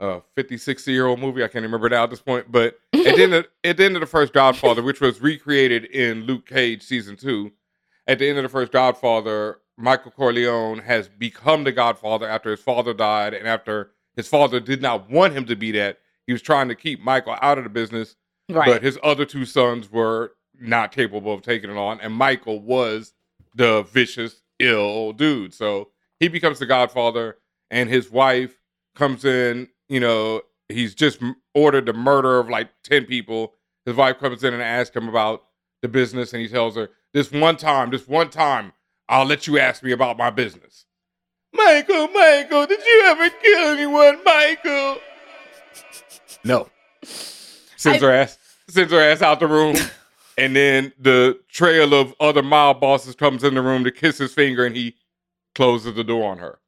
a 50, 60 year old movie. I can't remember now at this point. But at the, end of, at the end of the first Godfather, which was recreated in Luke Cage season two, at the end of the first Godfather, Michael Corleone has become the Godfather after his father died and after his father did not want him to be that. He was trying to keep Michael out of the business right. but his other two sons were not capable of taking it on, and Michael was the vicious, ill dude. So he becomes the Godfather, and his wife comes in. You know, he's just ordered the murder of like ten people. His wife comes in and asks him about the business, and he tells her, "This one time, this one time, I'll let you ask me about my business." Michael, Michael, did you ever kill anyone, Michael? No. Sends I- her ass sends her ass out the room. and then the trail of other mob bosses comes in the room to kiss his finger and he closes the door on her.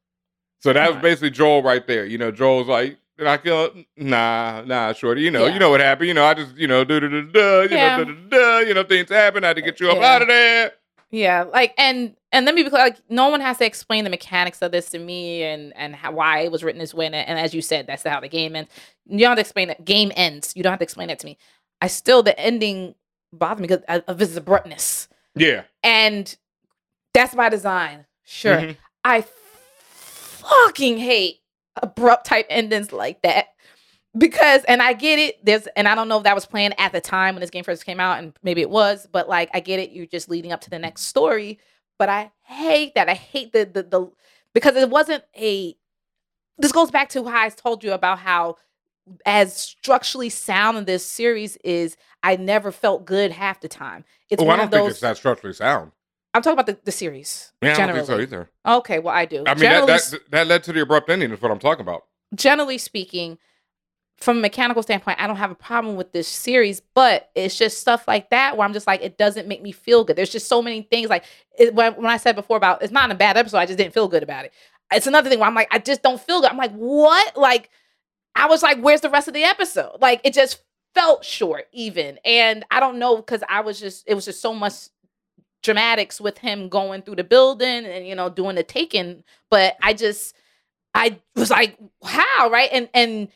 So that was basically Joel right there. You know, Joel's like, did I kill? Nah, nah, shorty. You know, Yeah. you know what happened. You know, I just, you know, do da da da, you Yeah. know, da da, you know, things happen. I had to get you up Yeah. out of there. Yeah, like and and let me be clear, like no one has to explain the mechanics of this to me and and how, why it was written this way. And, and as you said, that's how the game ends. You don't have to explain it. Game ends. You don't have to explain that to me. I still the ending bothered me because of its abruptness, Yeah. and that's by design. Sure, Mhm. I fucking hate abrupt type endings like that because and I get it there's and I don't know if that was planned at the time when this game first came out and maybe it was but like I get it you're just leading up to the next story but I hate that I hate the the, the because it wasn't a this goes back to how I told you about how as structurally sound in this series is, I never felt good half the time. It's oh, I don't of think it's that structurally sound. I'm talking about the, the series. Yeah, I don't think so either. Okay, well I do. I mean, that, that that led to the abrupt ending. Is what I'm talking about. generally speaking, from a mechanical standpoint, I don't have a problem with this series, but it's just stuff like that where I'm just like, it doesn't make me feel good. There's just so many things like it, when, when I said before about it's not a bad episode, I just didn't feel good about it. It's another thing where I'm like, I just don't feel good. I'm like, what? Like, I was like, where's the rest of the episode? Like, it just felt short, even. And I don't know because I was just, it was just so much dramatics with him going through the building and you know doing the taking. But I just, I was like, how right? And and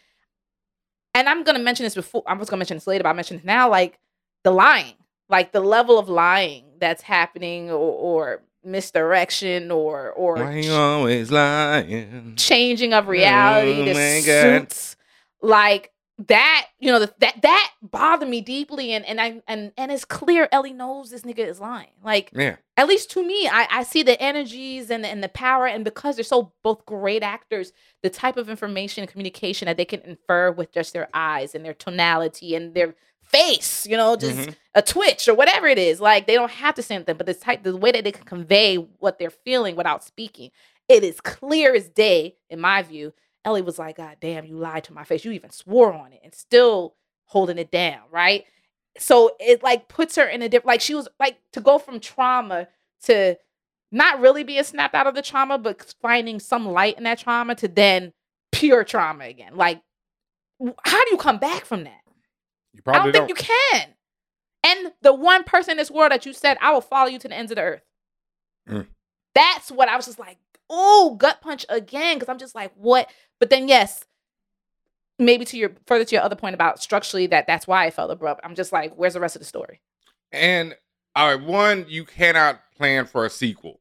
and I'm gonna mention this before. I was gonna mention this later, but I mentioned now. Like the lying, like the level of lying that's happening, or, or misdirection, or or ch- always lying? changing of reality, Oh the my God. suits, like that. You know, that that bothered me deeply, and and I and and it's clear Ellie knows this nigga is lying. Like Yeah, at least to me, I, I see the energies and the, and the power, and because they're so both great actors, the type of information and communication that they can infer with just their eyes and their tonality and their face, you know, just Mhm. a twitch or whatever it is. Like they don't have to say anything, but the type, the way that they can convey what they're feeling without speaking, it is clear as day, in my view. Ellie was like, "God damn, you lied to my face. You even swore on it, and still holding it down, right?" so it like puts her in a different like she was like to go from trauma to not really being snapped out of the trauma but finding some light in that trauma to then pure trauma again like how do you come back from that you probably i probably don't think you can and the one person in this world that you said i will follow you to the ends of the earth Mm. that's what i was just like oh gut punch again because i'm just like what but then yes maybe to your further to your other point about structurally that that's why I felt abrupt. I'm just like, where's the rest of the story? And all right, one, you cannot plan for a sequel.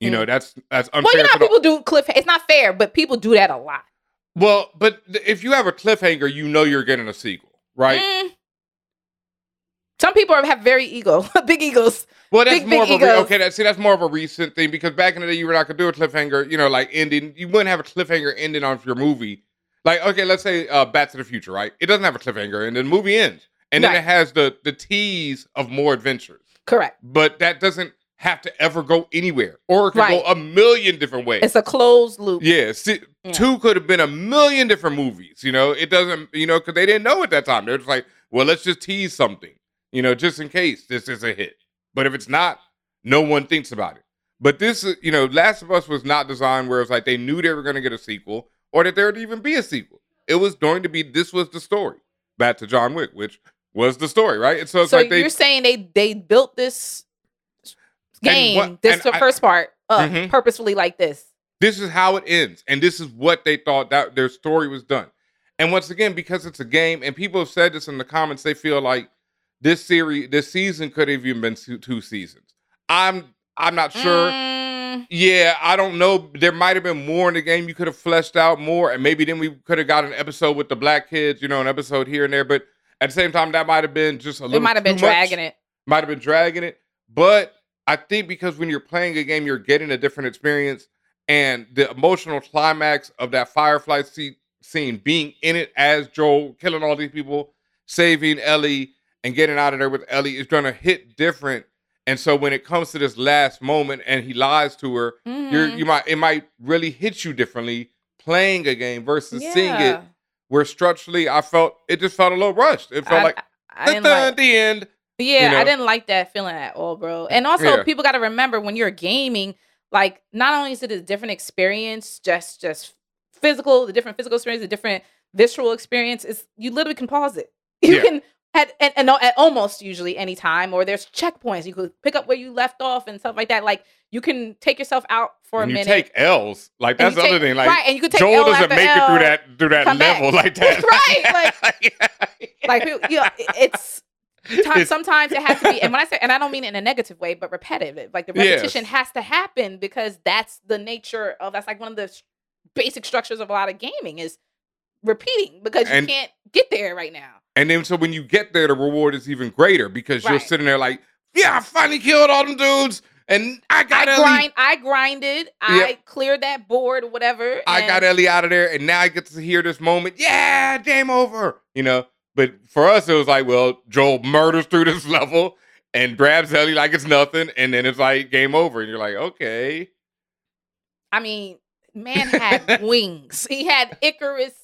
You Mm. know that's that's unfair. Well, you know how people do cliff. It's not fair, but people do that a lot. well, but if you have a cliffhanger, you know you're getting a sequel, right? Mm. Some people have very ego, big egos. Well, that's Big, more big of a egos. okay. That, see, that's more of a recent thing because back in the day, you were not gonna do a cliffhanger. You know, like ending. You wouldn't have a cliffhanger ending on your movie. Like, okay, let's say uh, Back to the Future, right? It doesn't have a cliffhanger, and then the movie ends, and then it has the the tease of more adventures. Correct. But that doesn't have to ever go anywhere, or it could Right. go a million different ways. It's a closed loop. Yeah, see, Yeah. two could have been a million different movies. You know, it doesn't. You know, because they didn't know at that time. They're just like, well, let's just tease something. You know, just in case this is a hit. But if it's not, no one thinks about it. But this, you know, Last of Us was not designed where it's like they knew they were going to get a sequel or that there would even be a sequel. It was going to be this was the story. Back to John Wick, which was the story, right? And so it's so like they you're saying they they built this game, what- this the I- first part, up Mhm. purposefully like this. this is how it ends and this is what they thought that their story was done and once again because it's a game and people have said this in the comments they feel like this series this season could have even been two, two seasons i'm i'm not sure Mm, yeah i don't know there might have been more in the game you could have fleshed out more and maybe then we could have got an episode with the black kids you know an episode here and there but at the same time that might have been just a little it might have been much dragging it. might have been dragging it. But I think because when you're playing a game, you're getting a different experience, and the emotional climax of that Firefly scene, being in it as Joel, killing all these people, saving Ellie, and getting out of there with Ellie is going to hit different. And so when it comes to this last moment, and he lies to her, you're Mhm. you might it might really hit you differently playing a game versus seeing it. Yeah. Where structurally, I felt it just felt a little rushed. It felt I- like I, I didn't like. the end. Yeah, know? I didn't like that feeling at all, bro. And also, Yeah. people got to remember when you're gaming, like not only is it a different experience, just just physical, the different physical experience, the different visceral experience. Is you literally can pause it. You Yeah. can at, and, and at almost usually any time, or there's checkpoints. You could pick up where you left off and stuff like that. Like you can take yourself out for and a you minute. take L's. Like that's the other thing. Like right, and you could take Joel L doesn't make it through that through that come back. level like that. Right, like people- you know, it's Ti- It's- sometimes it has to be and when i say and i don't mean it in a negative way but repetitive like the Yes. repetition has to happen because that's the nature of that's like one of the basic structures of a lot of gaming is repeating because you And- can't get there right now and then so when you get there, the reward is even greater because you're sitting there like, yeah, I finally killed all them dudes. And I got I Ellie. grind. I grinded. I cleared that board, whatever. I got Ellie out of there, and now I get to hear this moment. Yeah, game over. You know, but for us, it was like, well, Joel murders through this level and grabs Ellie like it's nothing, and then it's like game over, and you're like, okay. I mean, man had wings. He had Icarus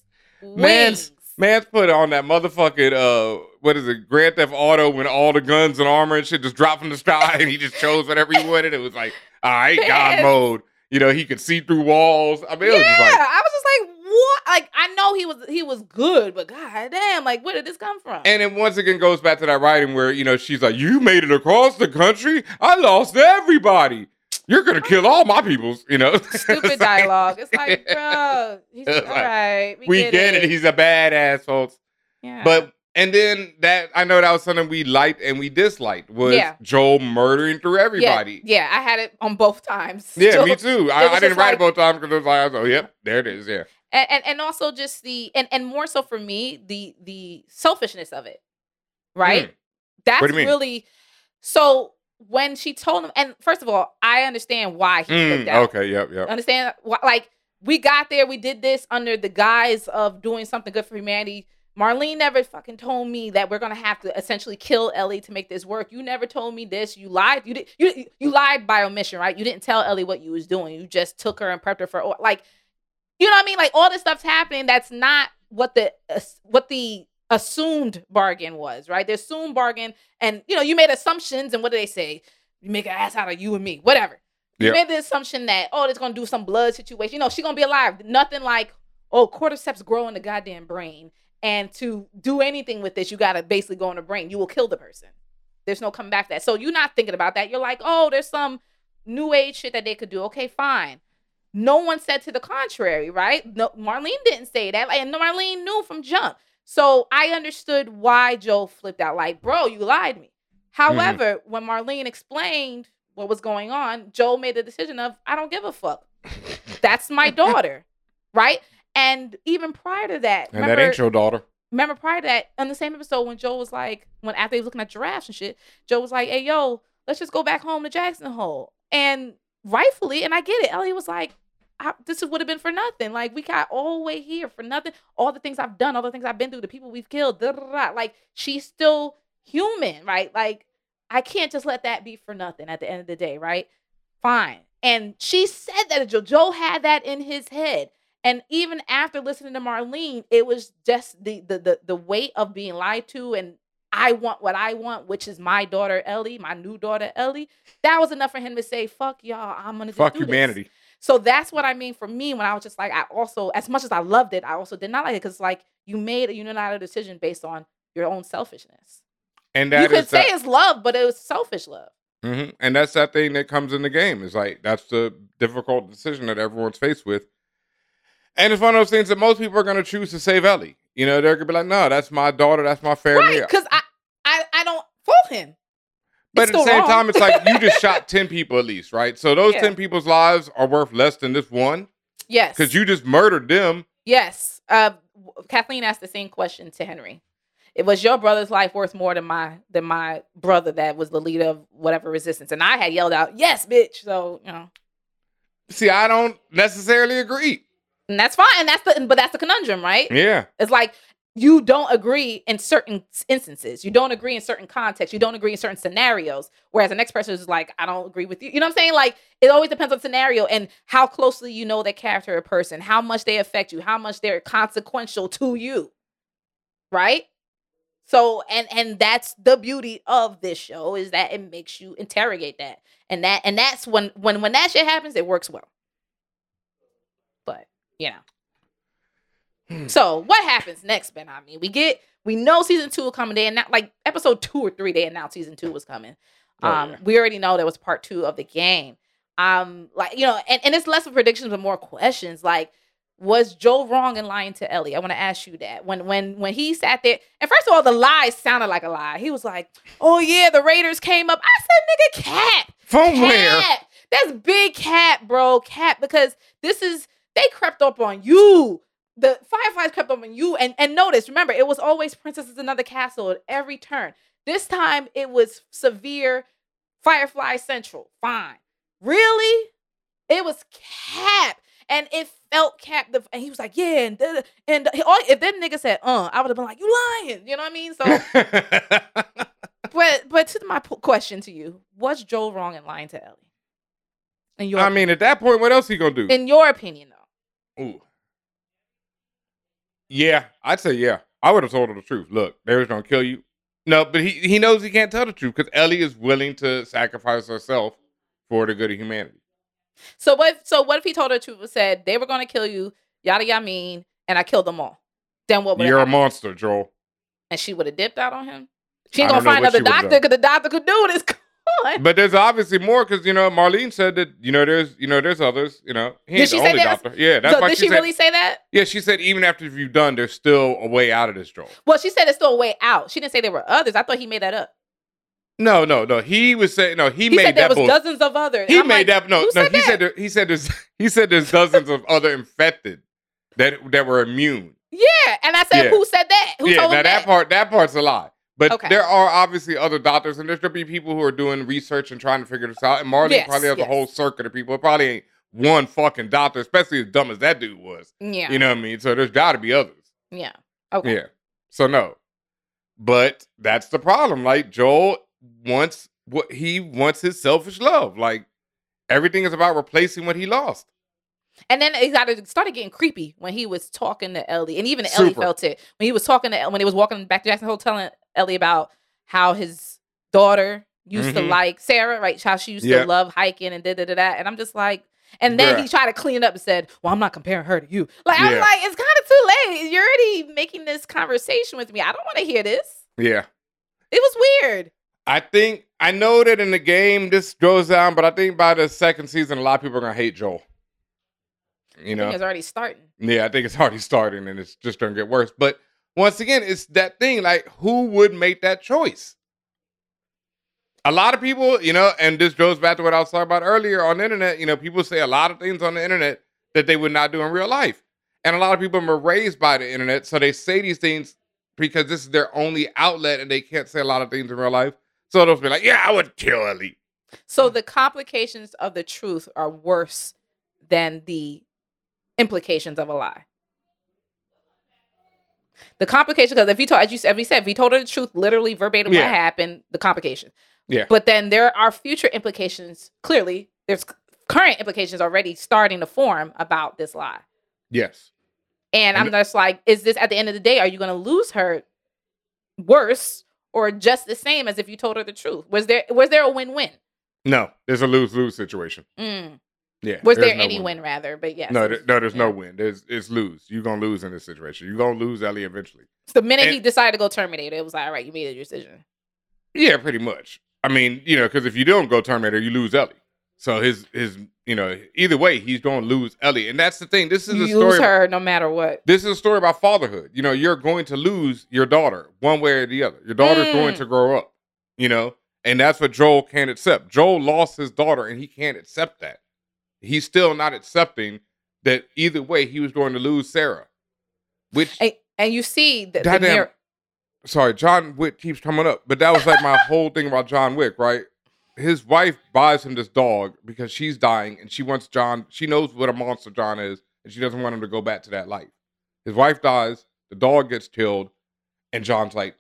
wings. Man's- Man's put on that motherfucking uh, what is it, Grand Theft Auto when all the guns and armor and shit just dropped from the sky, and he just chose whatever he wanted. It was like, all right, God mode. You know, he could see through walls. I mean, it yeah, was just like, I was just like, what? Like, I know he was he was good, but god damn, like, where did this come from? And it once again goes back to that writing where, you know, she's like, You made it across the country. I lost everybody. You're gonna kill all my peoples, you know. Stupid dialogue. It's like, bro, he's like, right. We, We get, it. He's a badass, folks. yeah. But and then that I know that was something we liked and we disliked was Yeah. Joel murdering through everybody. Yeah, yeah, I had it on both times. Yeah, So- me too. I, I didn't write like- it both times because it was like, I was like, yep, there it is. Yeah. and, and and also just the and and more so for me the the selfishness of it right Hmm. that's What do you mean? really so when she told him and first of all i understand why he Mm, out okay, yep, yep. understand why, like we got there we did this under the guise of doing something good for humanity Marlene never fucking told me that we're gonna have to essentially kill Ellie to make this work. You never told me this. You lied. You did. You you lied by omission, right? You didn't tell Ellie what you was doing. You just took her and prepped her for like, you know what I mean? Like all this stuff's happening. That's not what the ass- what the assumed bargain was, right? The assumed bargain, and you know, you made assumptions. And what do they say? You make an ass out of you and me, whatever. You Yep. made the assumption that oh, it's gonna do some blood situation. You know, she's gonna be alive. Nothing like oh, cordyceps grow in the goddamn brain, and to do anything with this, you gotta basically go in the brain. You will kill the person. There's no coming back to that. So you're not thinking about that. You're like, oh, there's some new age shit that they could do. Okay, fine. No one said to the contrary, right? No, Marlene didn't say that, and Marlene knew from jump. So I understood why Joe flipped out. Like, bro, you lied to me. Mm-hmm. However, when Marlene explained what was going on, Joe made the decision of, I don't give a fuck. That's my daughter, right? And even prior to that, And that ain't your daughter. remember prior to that, on the same episode when Joe was like, when after he was looking at giraffes and shit, Joe was like, "Hey, yo, let's just go back home to Jackson Hole." And rightfully, and I get it, Ellie was like, I, "This would have been for nothing. Like we got all the way here for nothing. All the things I've done, all the things I've been through, the people we've killed. Da, da, da, da. Like she's still human, right? Like I can't just let that be for nothing at the end of the day, right? Fine. And she said that Joe, Joe had that in his head. And even after listening to Marlene, it was just the the the, the weight of being lied to and I want what I want, which is my daughter Ellie, my new daughter Ellie. That was enough for him to say, "Fuck y'all, I'm gonna Fuck humanity." this." So that's what I mean for me when I was just like, I also, as much as I loved it, I also did not like it because like you made a unilateral decision based on your own selfishness. And you could say that- it's love, but it was selfish love. hmm And that's that thing that comes in the game. Is like that's the difficult decision that everyone's faced with. And it's one of those things that most people are going to choose to save Ellie. You know, they're going to be like, "No, that's my daughter. That's my family." Right? Because I, I, I don't fault him. But It's at the same wrong. time, it's like you just shot ten people at least, right? So those Yeah. ten people's lives are worth less than this one Yes. because you just murdered them. Yes. Uh, Kathleen asked the same question to Henry. It was your brother's life worth more than my than my brother that was the leader of whatever resistance, and I had yelled out, "Yes, bitch!" So you know, See, I don't necessarily agree. and that's fine. And That's the but that's the conundrum, right? Yeah, It's like you don't agree in certain instances. You don't agree in certain contexts. You don't agree in certain scenarios. Whereas the next person is like, I don't agree with you. You know what I'm saying? Like it always depends on scenario and how closely you know that character or person, how much they affect you, how much they're consequential to you. Right? So and and that's the beauty of this show is that it makes you interrogate that. And that and that's when when when that shit happens, it works well. But, you know. Hmm. So what happens next, Ben? I mean, we get we know season two will come. and They announced like episode two or three. They announced season two was coming. Oh, Um, yeah. we already know there was part two of the game. Um, like you know, and, and it's less of predictions but more questions. Like, was Joe wrong in lying to Ellie? I want to ask you that. When when when he sat there, and first of all, the lie sounded like a lie. He was like, "Oh yeah, the Raiders came up." I said, "Nigga, cat." from where? Cap. That's big cat, bro. Cat, because this is they crept up on you. The fireflies crept up on you. And and notice, remember, it was always princesses in another castle at every turn. This time it was severe Firefly Central, fine. Really? It was cap. And it felt cap. The, and he was like, yeah. And, da- and all- if that nigga said, uh, I would have been like, you lying. You know what I mean? So, but but to my question to you, was Joel wrong in lying to Ellie? In your, I mean, at that point, what else he gonna do? in your opinion, though. Ooh. Yeah, I'd say yeah. I would have told her the truth. Look, they was gonna kill you. No, but he he knows he can't tell the truth because Ellie is willing to sacrifice herself for the good of humanity. So what? So what if he told her the truth and said they were going to kill you, yada yada mean, and I killed them all? Then what would You're a monster, Joel. And she would have dipped out on him. She ain't gonna find another doctor because the doctor could do this. On. But there's obviously more because you know Marlene said that you know there's you know there's others. You know he Did ain't she the say only that? doctor. Yeah, that's so why did she, she said. really say that? Yeah, she said even after you've done, there's still a way out of this, Joel. Well, she said it's still a way out. She didn't say there were others. I thought he made that up. No, no, no. He was saying no. He, He, made said there that was bull- dozens of others. He I'm made like, that no, no. he that? said there, he said there's he said there's dozens of other infected that that were immune. Yeah, and I said, Yeah. who said that? Who yeah, told now that that? part that part's a lie. But Okay. there are obviously other doctors, and there's gonna be people who are doing research and trying to figure this out. And Marlene Yes, probably has yes. a whole circuit of people. It probably ain't one fucking doctor, especially as dumb as that dude was. Yeah, You know what I mean? So there's got to be others. yeah. Okay. Yeah. So no. But that's the problem. Like Joel wants what he wants his selfish love. Like everything is about replacing what he lost. And then it it started getting creepy when he was talking to Ellie, and even Ellie Super. felt it when he was talking to when he was walking back to Jackson Hole, telling Ellie about how his daughter used to Mhm. like Sarah, right? How she used Yeah. to love hiking and da da da da. And I'm just like, and then Bruh. he tried to clean it up and said, "Well, I'm not comparing her to you." Like I'm like, it's kind of too late. You're already making this conversation with me. I don't want to hear this. Yeah. It was weird. I think I know that in the game this goes down, but I think by the second season, a lot of people are gonna hate Joel. You know, it's already starting. yeah, I think it's already starting and it's just gonna get worse. But once again, it's that thing like who would make that choice? A lot of people, you know, and this goes back to what I was talking about earlier on the internet. You know, people say a lot of things on the internet that they would not do in real life. And a lot of people are raised by the internet, so they say these things because this is their only outlet and they can't say a lot of things in real life. So they'll be like, yeah, I would kill Ellie. So the complications of the truth are worse than the implications of a lie. The complication, because if he told, as you said, if he said, if he told her the truth, literally verbatim Yeah. what happened, the complication. Yeah. But then there are future implications. Clearly, there's current implications already starting to form about this lie. Yes. And I'm And- just like, is this at the end of the day, are you going to lose her worse or just the same as if you told her the truth? Was there was there a win-win? No, there's a lose lose situation. Mm. Yeah. Was there no any win rather? But yes. No, there, no, there's no win. There's it's lose. You're gonna lose in this situation. You're gonna lose Ellie eventually. The minute he decided to go Terminator, it was like, all right, you made a decision. Yeah, pretty much. I mean, you know, because if you don't go Terminator, you lose Ellie. So his his you know either way he's going to lose Ellie, and that's the thing. This is You a story. lose her no matter what. This is a story about fatherhood. You know, you're going to lose your daughter one way or the other. Your daughter's going Mm. to grow up. You know, and that's what Joel can't accept. Joel lost his daughter, and he can't accept that. He's still not accepting that either way he was going to lose Sarah. Which And, and you see the, the mirror. sorry, John Wick keeps coming up, but that was like my whole thing about John Wick, right? His wife buys him this dog because she's dying and she wants John, she knows what a monster John is, and she doesn't want him to go back to that life. His wife dies, the dog gets killed, and John's like,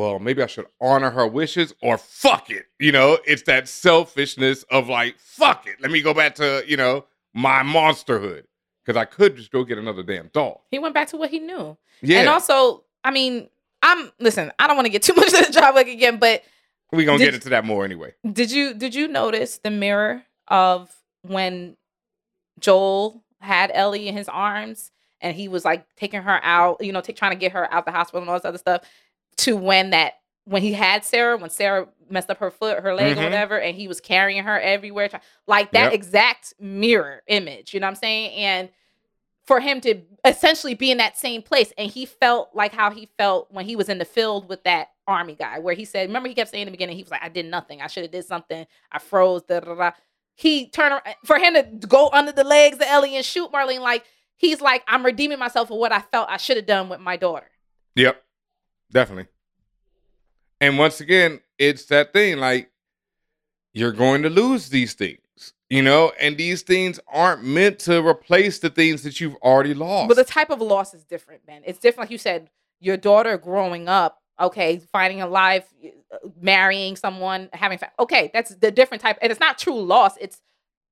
well, maybe I should honor her wishes or fuck it. You know, it's that selfishness of like, fuck it. Let me go back to, you know, my monsterhood. Because I could just go get another damn doll. He went back to what he knew. Yeah. And also, I mean, I'm listen, I don't want to get too much to the job like again, but We're gonna Did- get into that more anyway. did you did you notice the mirror of when Joel had Ellie in his arms and he was like taking her out, you know, take, trying to get her out the hospital and all this other stuff, to when that when he had Sarah, when Sarah messed up her foot, her leg, Mhm. or whatever, and he was carrying her everywhere, like that Yep. exact mirror image. You know what I'm saying? And for him to essentially be in that same place, and he felt like how he felt when he was in the field with that army guy, where he said, "Remember, he kept saying in the beginning, he was like, I did nothing. I should have did something. I froze." Da, da, da. He turned around for him to go under the legs of Ellie and shoot Marlene. Like he's like, I'm redeeming myself for what I felt I should have done with my daughter. Yep, definitely. And once again, it's that thing like you're going to lose these things, you know, and these things aren't meant to replace the things that you've already lost. But the type of loss is different, man. It's different, like you said, your daughter growing up, okay, finding a life, uh, marrying someone, having fa- okay, that's the different type, and it's not true loss. It's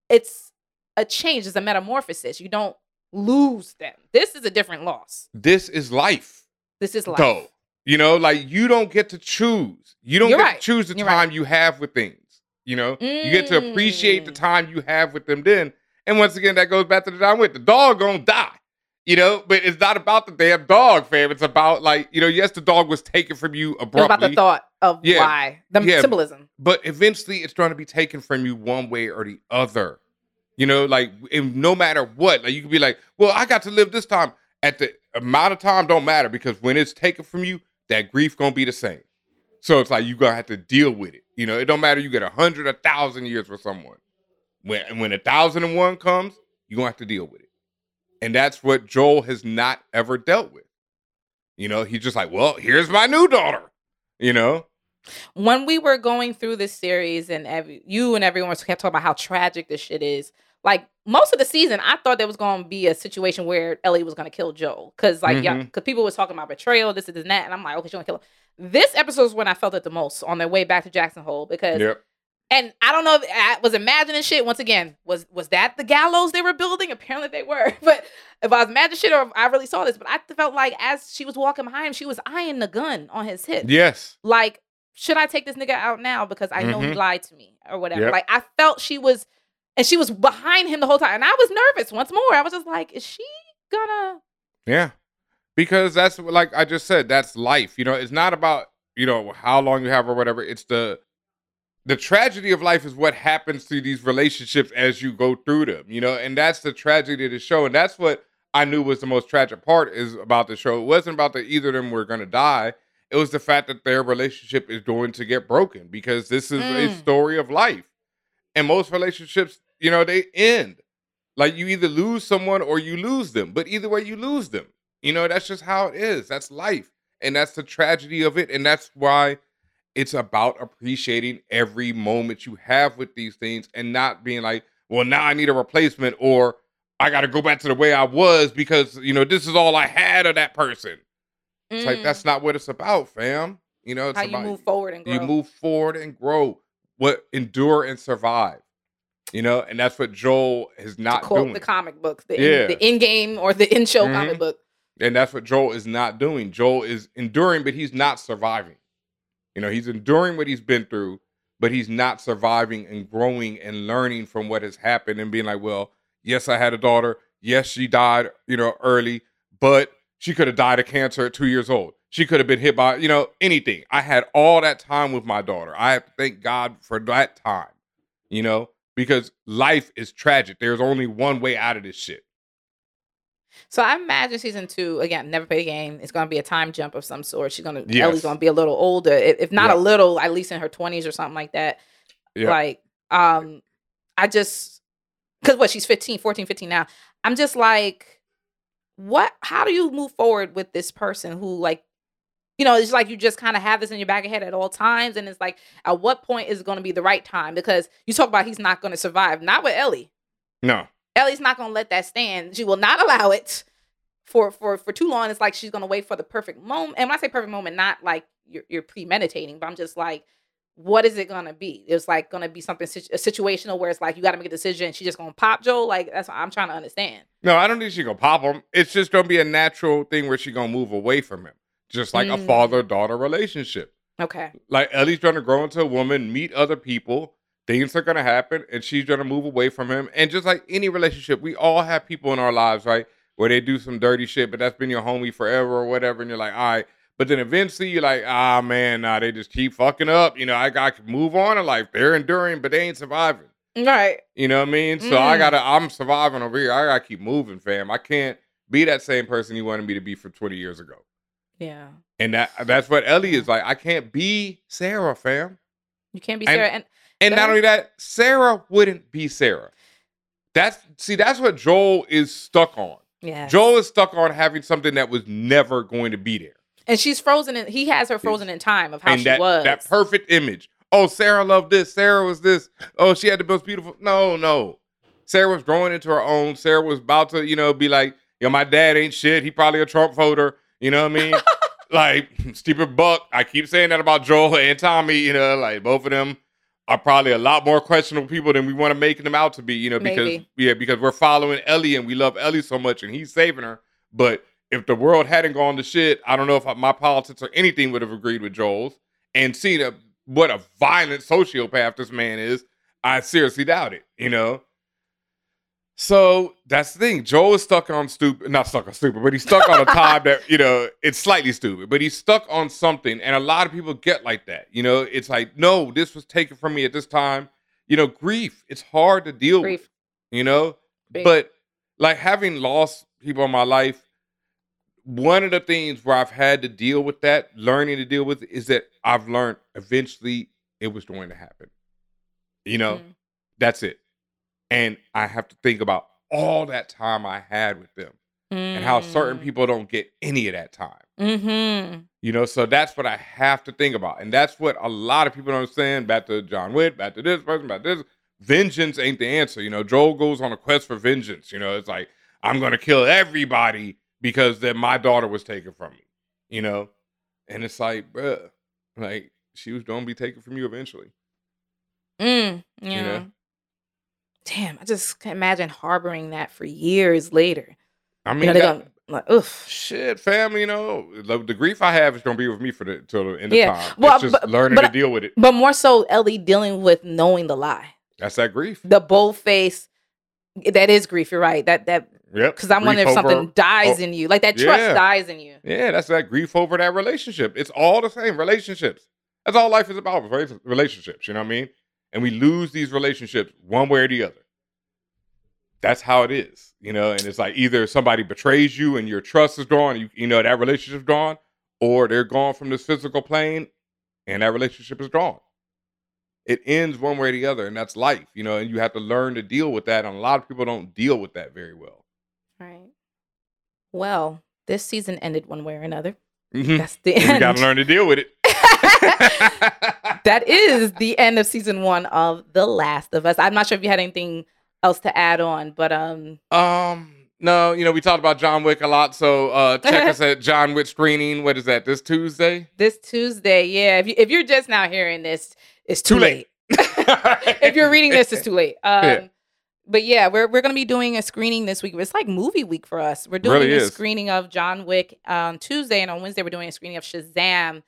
it's a change. It's a metamorphosis. You don't lose them. This is a different loss. this is life. This is life. though. You know, like you don't get to choose. You don't You're get right. to choose the You're time right. you have with things. You know, you get to appreciate the Mm. time you have with them then. And once again, that goes back to the John Wick The dog gonna die. You know, but it's not about the damn dog, fam. It's about like, you know, yes, the dog was taken from you abruptly. about the thought of Yeah. why the Yeah. symbolism. but eventually it's going to be taken from you one way or the other. You know, like no matter what, like you could be like, well, I got to live this time. At the amount of time don't matter because when it's taken from you, that grief gonna be the same. So it's like you gonna have to deal with it. You know, it don't matter you get a hundred, a thousand years with someone. When when a thousand and one comes, you gonna have to deal with it. And that's what Joel has not ever dealt with. You know, he's just like, well, here's my new daughter. You know, when we were going through this series and every you and everyone kept talking about how tragic this shit is like most of the season i thought there was going to be a situation where ellie was going to kill joel because like yeah Mhm. because people was talking about betrayal this and this and that and i'm like okay she's going to kill him this episode is when i felt it the most on their way back to jackson hole because yep. and i don't know if i was imagining shit once again was was that the gallows they were building apparently they were but if i was imagining shit or if i really saw this but i felt like as she was walking behind him she was eyeing the gun on his hip Yes. like, should I take this nigga out now because I know he Mhm. lied to me or whatever? Yep. Like, I felt she was, and she was behind him the whole time, and I was nervous. Once more, I was just like, is she gonna? Yeah. Because that's like I just said, that's life. You know, it's not about, you know, how long you have or whatever. It's the the tragedy of life is what happens to these relationships as you go through them, you know, and that's the tragedy of the show. And that's what I knew was the most tragic part is about the show. It wasn't about that either of them were gonna die. It was the fact that their relationship is going to get broken because this is a Mm. story of life. And most relationships, you know, they end. Like you either lose someone or you lose them, but either way you lose them. You know, that's just how it is. That's life. And that's the tragedy of it. And that's why it's about appreciating every moment you have with these things and not being like, well, now I need a replacement or I got to go back to the way I was because, you know, this is all I had of that person. It's like, Mm. that's not what it's about, fam. You know, it's how you move forward and grow. you move forward and grow. What endure and survive. You know, and that's what Joel is not quote doing. the comic books, the Yeah. in, the in game or the in show Mhm. comic book. And that's what Joel is not doing. Joel is enduring, but he's not surviving. You know, he's enduring what he's been through, but he's not surviving and growing and learning from what has happened and being like, well, yes, I had a daughter. Yes, she died, you know, early, but she could have died of cancer at two years old. She could have been hit by, you know, anything. I had all that time with my daughter. I have to thank God for that time, you know, because life is tragic. There's only one way out of this shit. So I imagine season two again. Never play the game. It's going to be a time jump of some sort. She's going to Yes. Ellie's going to be a little older, if if not Yeah. a little, at least in her twenties or something like that. Yeah. Like, um, I just because what she's 15, 14, 15 now. I'm just like, what? How do you move forward with this person who like? You know, it's like you just kind of have this in your back of head at all times, and it's like, at what point is it going to be the right time? Because you talk about he's not going to survive. Not with Ellie. No. Ellie's not going to let that stand. She will not allow it for for for too long. It's like she's going to wait for the perfect moment. And when I say perfect moment, not like you're, you're premeditating, but I'm just like, what is it going to be? It's like going to be something situ- situational where it's like you got to make a decision. She's just going to pop Joe. Like that's what I'm trying to understand. No, I don't think she's gonna pop him. It's just gonna be a natural thing where she gonna move away from him, just like a Mm. father daughter relationship. Okay. Like Ellie's trying to grow into a woman, meet other people, things are gonna happen, and she's gonna move away from him. And just like any relationship, we all have people in our lives, right, where they do some dirty shit, but that's been your homie forever or whatever, and you're like, all right. But then eventually you're like, ah man, nah, they just keep fucking up. You know, I got to move on in life. They're enduring, but they ain't surviving. Right. You know what I mean? So I Mm. gotta I'm surviving over here. I gotta keep moving, fam. I can't be that same person you wanted me to be for 20 years ago. Yeah. And that that's what Ellie is like. I can't be Sarah, fam. You can't be Sarah. And And not only that, Sarah wouldn't be Sarah. That's see, that's what Joel is stuck on. yeah. Joel is stuck on having something that was never going to be there. and she's frozen in. He has her frozen in time of how and she that, was. that perfect image Oh, Sarah loved this. Sarah was this. Oh, she had the most beautiful. No, no. Sarah was growing into her own. Sarah was about to, you know, be like, yo, my dad ain't shit. He probably a Trump voter. You know what I mean? like, stupid buck. I keep saying that about Joel and Tommy. You know, like both of them are probably a lot more questionable people than we want to make them out to be. You know, because Maybe. yeah, because we're following Ellie and we love Ellie so much and he's saving her. But if the world hadn't gone to shit, I don't know if my politics or anything would have agreed with Joel's and seen a, what a violent sociopath this man is. I seriously doubt it. You know. So that's the thing. Joel is stuck on stupid, not stuck on stupid, but he's stuck on a time that, you know, it's slightly stupid, but he's stuck on something. And a lot of people get like that. You know, it's like, no, this was taken from me at this time. You know, grief, it's hard to deal with, you know? Big. But like having lost people in my life, one of the things where I've had to deal with that, learning to deal with it, is that I've learned eventually it was going to happen. You know, Mm. that's it. And I have to think about all that time I had with them and how certain people don't get any of that time. Mm-hmm. You know, so that's what I have to think about. And that's what a lot of people don't understand. Back to John Wick, back to this person, back to this. Vengeance ain't the answer. You know, Joel goes on a quest for vengeance. You know, it's like, I'm going to kill everybody because then my daughter was taken from me. You know? And it's like, bruh, like, she was going to be taken from you eventually. Mm, yeah. You know? Damn, I just can imagine harboring that for years later. I mean, You know, they're that- gonna like, oof. shit, family, you know, the, the grief I have is going to be with me for the, till the end Yeah. of time. Well, it's just but- learning but- to deal with it. But more so, Ellie dealing with knowing the lie, That's that grief. the bold face. That is grief. You're right. That that Yep. because I'm wondering if something over- oh, dies oh, in you, like that trust yeah. dies in you. Yeah, that's that grief over that relationship. It's all the same relationships. That's all life is about, relationships. You know what I mean? And we lose these relationships one way or the other. That's how it is, you know. And it's like either somebody betrays you and your trust is gone, you, you know that relationship's gone, or they're gone from this physical plane, and that relationship is gone. It ends one way or the other, and that's life, you know. And you have to learn to deal with that. And a lot of people don't deal with that very well. Right. Well, this season ended one way or another. Mhm. That's the end. we got to learn to deal with it. that is the end of season one of The Last of Us. I'm not sure if you had anything else to add on, but um, Um, no, you know, we talked about John Wick a lot. So uh check us at John Wick screening. What is that? This Tuesday? this Tuesday, yeah. If you if you're just now hearing this, it's too, Too late. if you're reading this, it's too late. Um, Yeah. But yeah, we're we're gonna be doing a screening this week. It's like movie week for us. We're doing Really a is. screening of John Wick on Tuesday, and on Wednesday we're doing a screening of Shazam,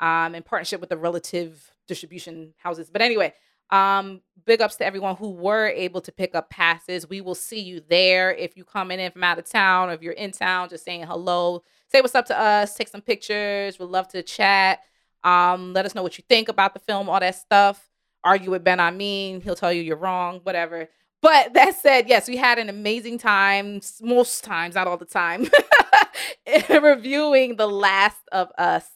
um, in partnership with the relative distribution houses. But anyway, um, big ups to everyone who were able to pick up passes. We will see you there. If you coming in from out of town, or if you're in town, just saying hello, say what's up to us, take some pictures. We'd love to chat. Um, let us know what you think about the film, all that stuff. Argue with Ben Amin. He'll tell you you're wrong, whatever. But that said, yes, we had an amazing time, most times, not all the time, reviewing The Last of Us,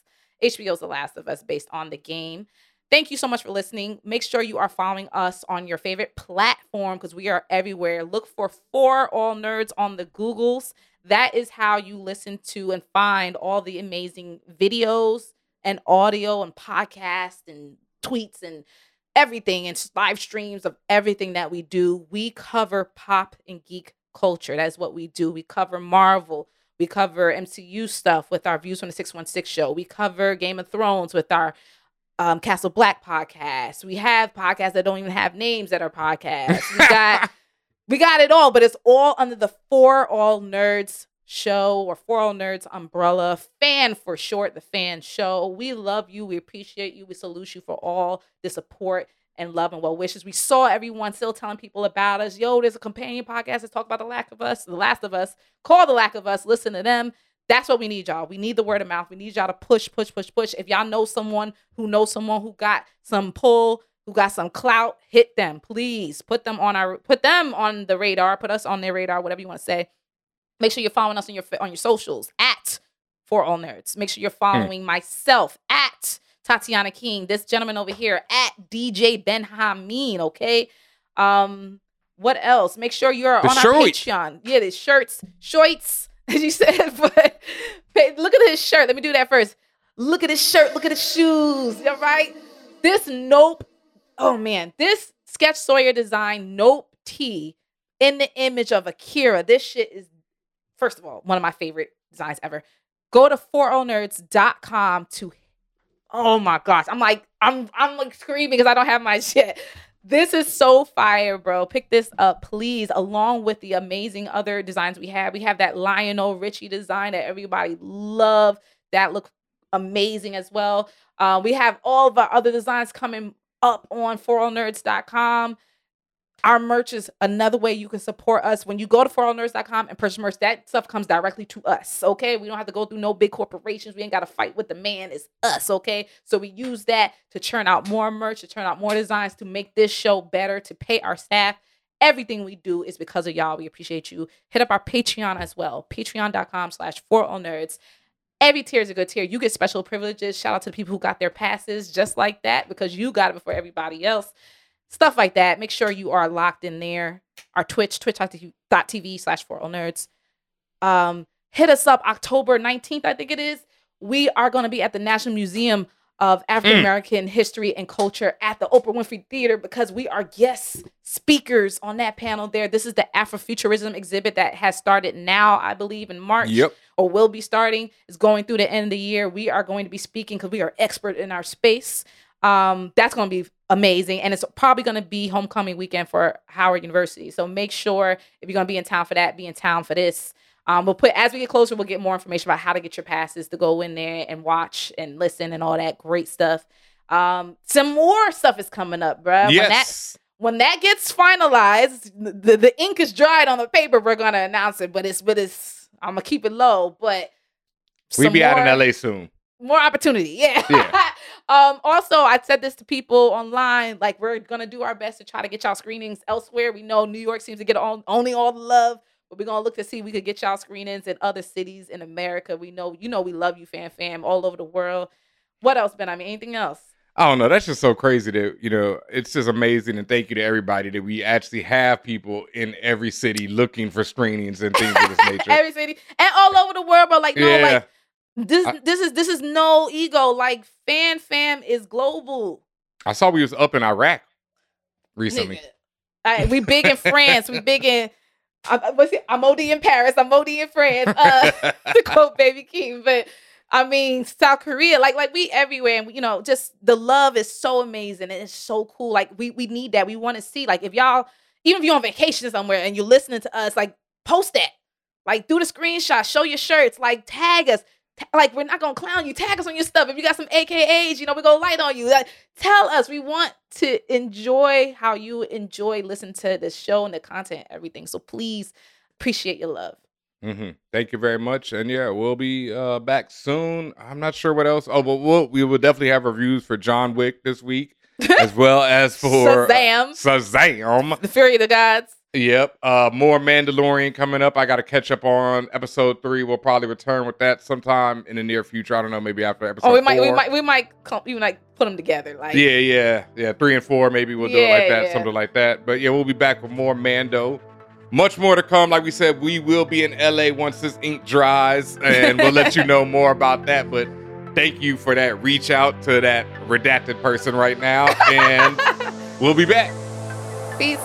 HBO's The Last of Us, based on the game. Thank you so much for listening. Make sure you are following us on your favorite platform because we are everywhere. Look for For All Nerds on the Googles. That is how you listen to and find all the amazing videos and audio and podcasts and tweets and everything and live streams of everything that we do. We cover pop and geek culture. That's what we do. We cover Marvel. We cover MCU stuff with our Views from the 616 show. We cover Game of Thrones with our um, Castle Black podcast. We have podcasts that don't even have names that are podcasts. We got we got it all, but it's all under the For All Nerds show or For All Nerds umbrella. Fan for short, the fan show. We love you. We appreciate you. We salute you for all the support and love and well wishes. We saw everyone still telling people about us. Yo, there's a companion podcast that talk about the lack of us, the last of us. Call the lack of us. Listen to them. That's what we need, y'all. We need the word of mouth. We need y'all to push, push, push, push. If y'all know someone who knows someone who got some pull, who got some clout, hit them, please. Put them on our, put them on the radar. Put us on their radar, whatever you want to say. Make sure you're following us on your on your socials at For All Nerds. Make sure you're following myself at Tatiana King. This gentleman over here at DJ Ben Hameen. Okay. Um, what else? Make sure you're The on our shirt. Patreon. Yeah, the shirts, shorts, as you said. But look at his shirt. Let me do that first. Look at his shirt. Look at his shoes. All right. this nope. Oh man, this sketch Sawyer design nope tee in the image of Akira. This shit is first of all one of my favorite designs ever. Go to forallnerds.com to oh my gosh. I'm like, I'm I'm like screaming because I don't have my shit. This is so fire, bro. Pick this up, please, along with the amazing other designs we have. We have that Lionel Richie design that everybody love. That looks amazing as well. Uh, we have all of our other designs coming up on forallnerds.com. Our merch is another way you can support us. When you go to forallnerds.com and purchase merch, that stuff comes directly to us. Okay. We don't have to go through no big corporations. We ain't got to fight with the man. It's us. Okay. So we use that to churn out more merch, to turn out more designs, to make this show better, to pay our staff. Everything we do is because of y'all. We appreciate you. Hit up our Patreon as well. Patreon.com slash forallnerds. Every tier is a good tier. You get special privileges. Shout out to the people who got their passes just like that because you got it before everybody else stuff like that. Make sure you are locked in there. Our Twitch, twitch.tv slash for all nerds. Um, hit us up October 19th, I think it is. We are going to be at the National Museum of African American mm. History and Culture at the Oprah Winfrey Theater because we are guest speakers on that panel there. This is the Afrofuturism exhibit that has started now, I believe, in March. Yep. Or will be starting. Is going through the end of the year. We are going to be speaking because we are expert in our space. Um, that's going to be amazing. And it's probably going to be homecoming weekend for Howard University. So make sure if you're going to be in town for that, be in town for this. Um, we'll put as we get closer, we'll get more information about how to get your passes to go in there and watch and listen and all that great stuff. Um, some more stuff is coming up, bro. Yes. When that when that gets finalized, the, the ink is dried on the paper. We're gonna announce it, but it's but it's I'm gonna keep it low. But we'll be more, out in LA soon more opportunity. Yeah. yeah. um, also, I said this to people online. Like, we're gonna do our best to try to get y'all screenings elsewhere. We know New York seems to get all, only all the love, but we're gonna look to see we could get y'all screenings in other cities in America. We know, you know, we love you, fan fam, all over the world. What else, Ben? I mean, anything else? I don't know. That's just so crazy that, you know, it's just amazing. And thank you to everybody that we actually have people in every city looking for screenings and things of this nature. every city and all over the world, but like, no, yeah. like, this I, this is this is no ego. Like fan fam is global. I saw we was up in Iraq recently. Right, we big in France. We big in. I, what's it? I'm OD in Paris. I'm OD in France. Uh, to quote Baby Keem, but I mean South Korea. Like like we everywhere, and we, you know, just the love is so amazing and it's so cool. Like we we need that. We want to see. Like if y'all, even if you're on vacation somewhere and you're listening to us, like post that. Like do the screenshot, show your shirts, like tag us like we're not gonna clown you. Tag us on your stuff. If you got some AKAs, you know, we go light on you. Like, tell us. We want to enjoy how you enjoy listening to the show and the content, everything. So please appreciate your love. Mm-hmm. Thank you very much. And yeah, we'll be uh, back soon. I'm not sure what else. Oh, but we'll, we will definitely have reviews for John Wick this week, as well as for Shazam. Shazam. The Fury of the Gods. Yep. Uh, more Mandalorian coming up. I got to catch up on episode three. We'll probably return with that sometime in the near future. I don't know, maybe after episode. Oh, we might, four. we might, we might, come, we might put them together. Like, yeah, yeah, yeah. Three and four, maybe we'll do it like that, yeah. something like that. But yeah, we'll be back with more Mando. Much more to come. Like we said, we will be in LA once this ink dries, and we'll let you know more about that. But thank you for that reach out to that redacted person right now, and we'll be back. Peace.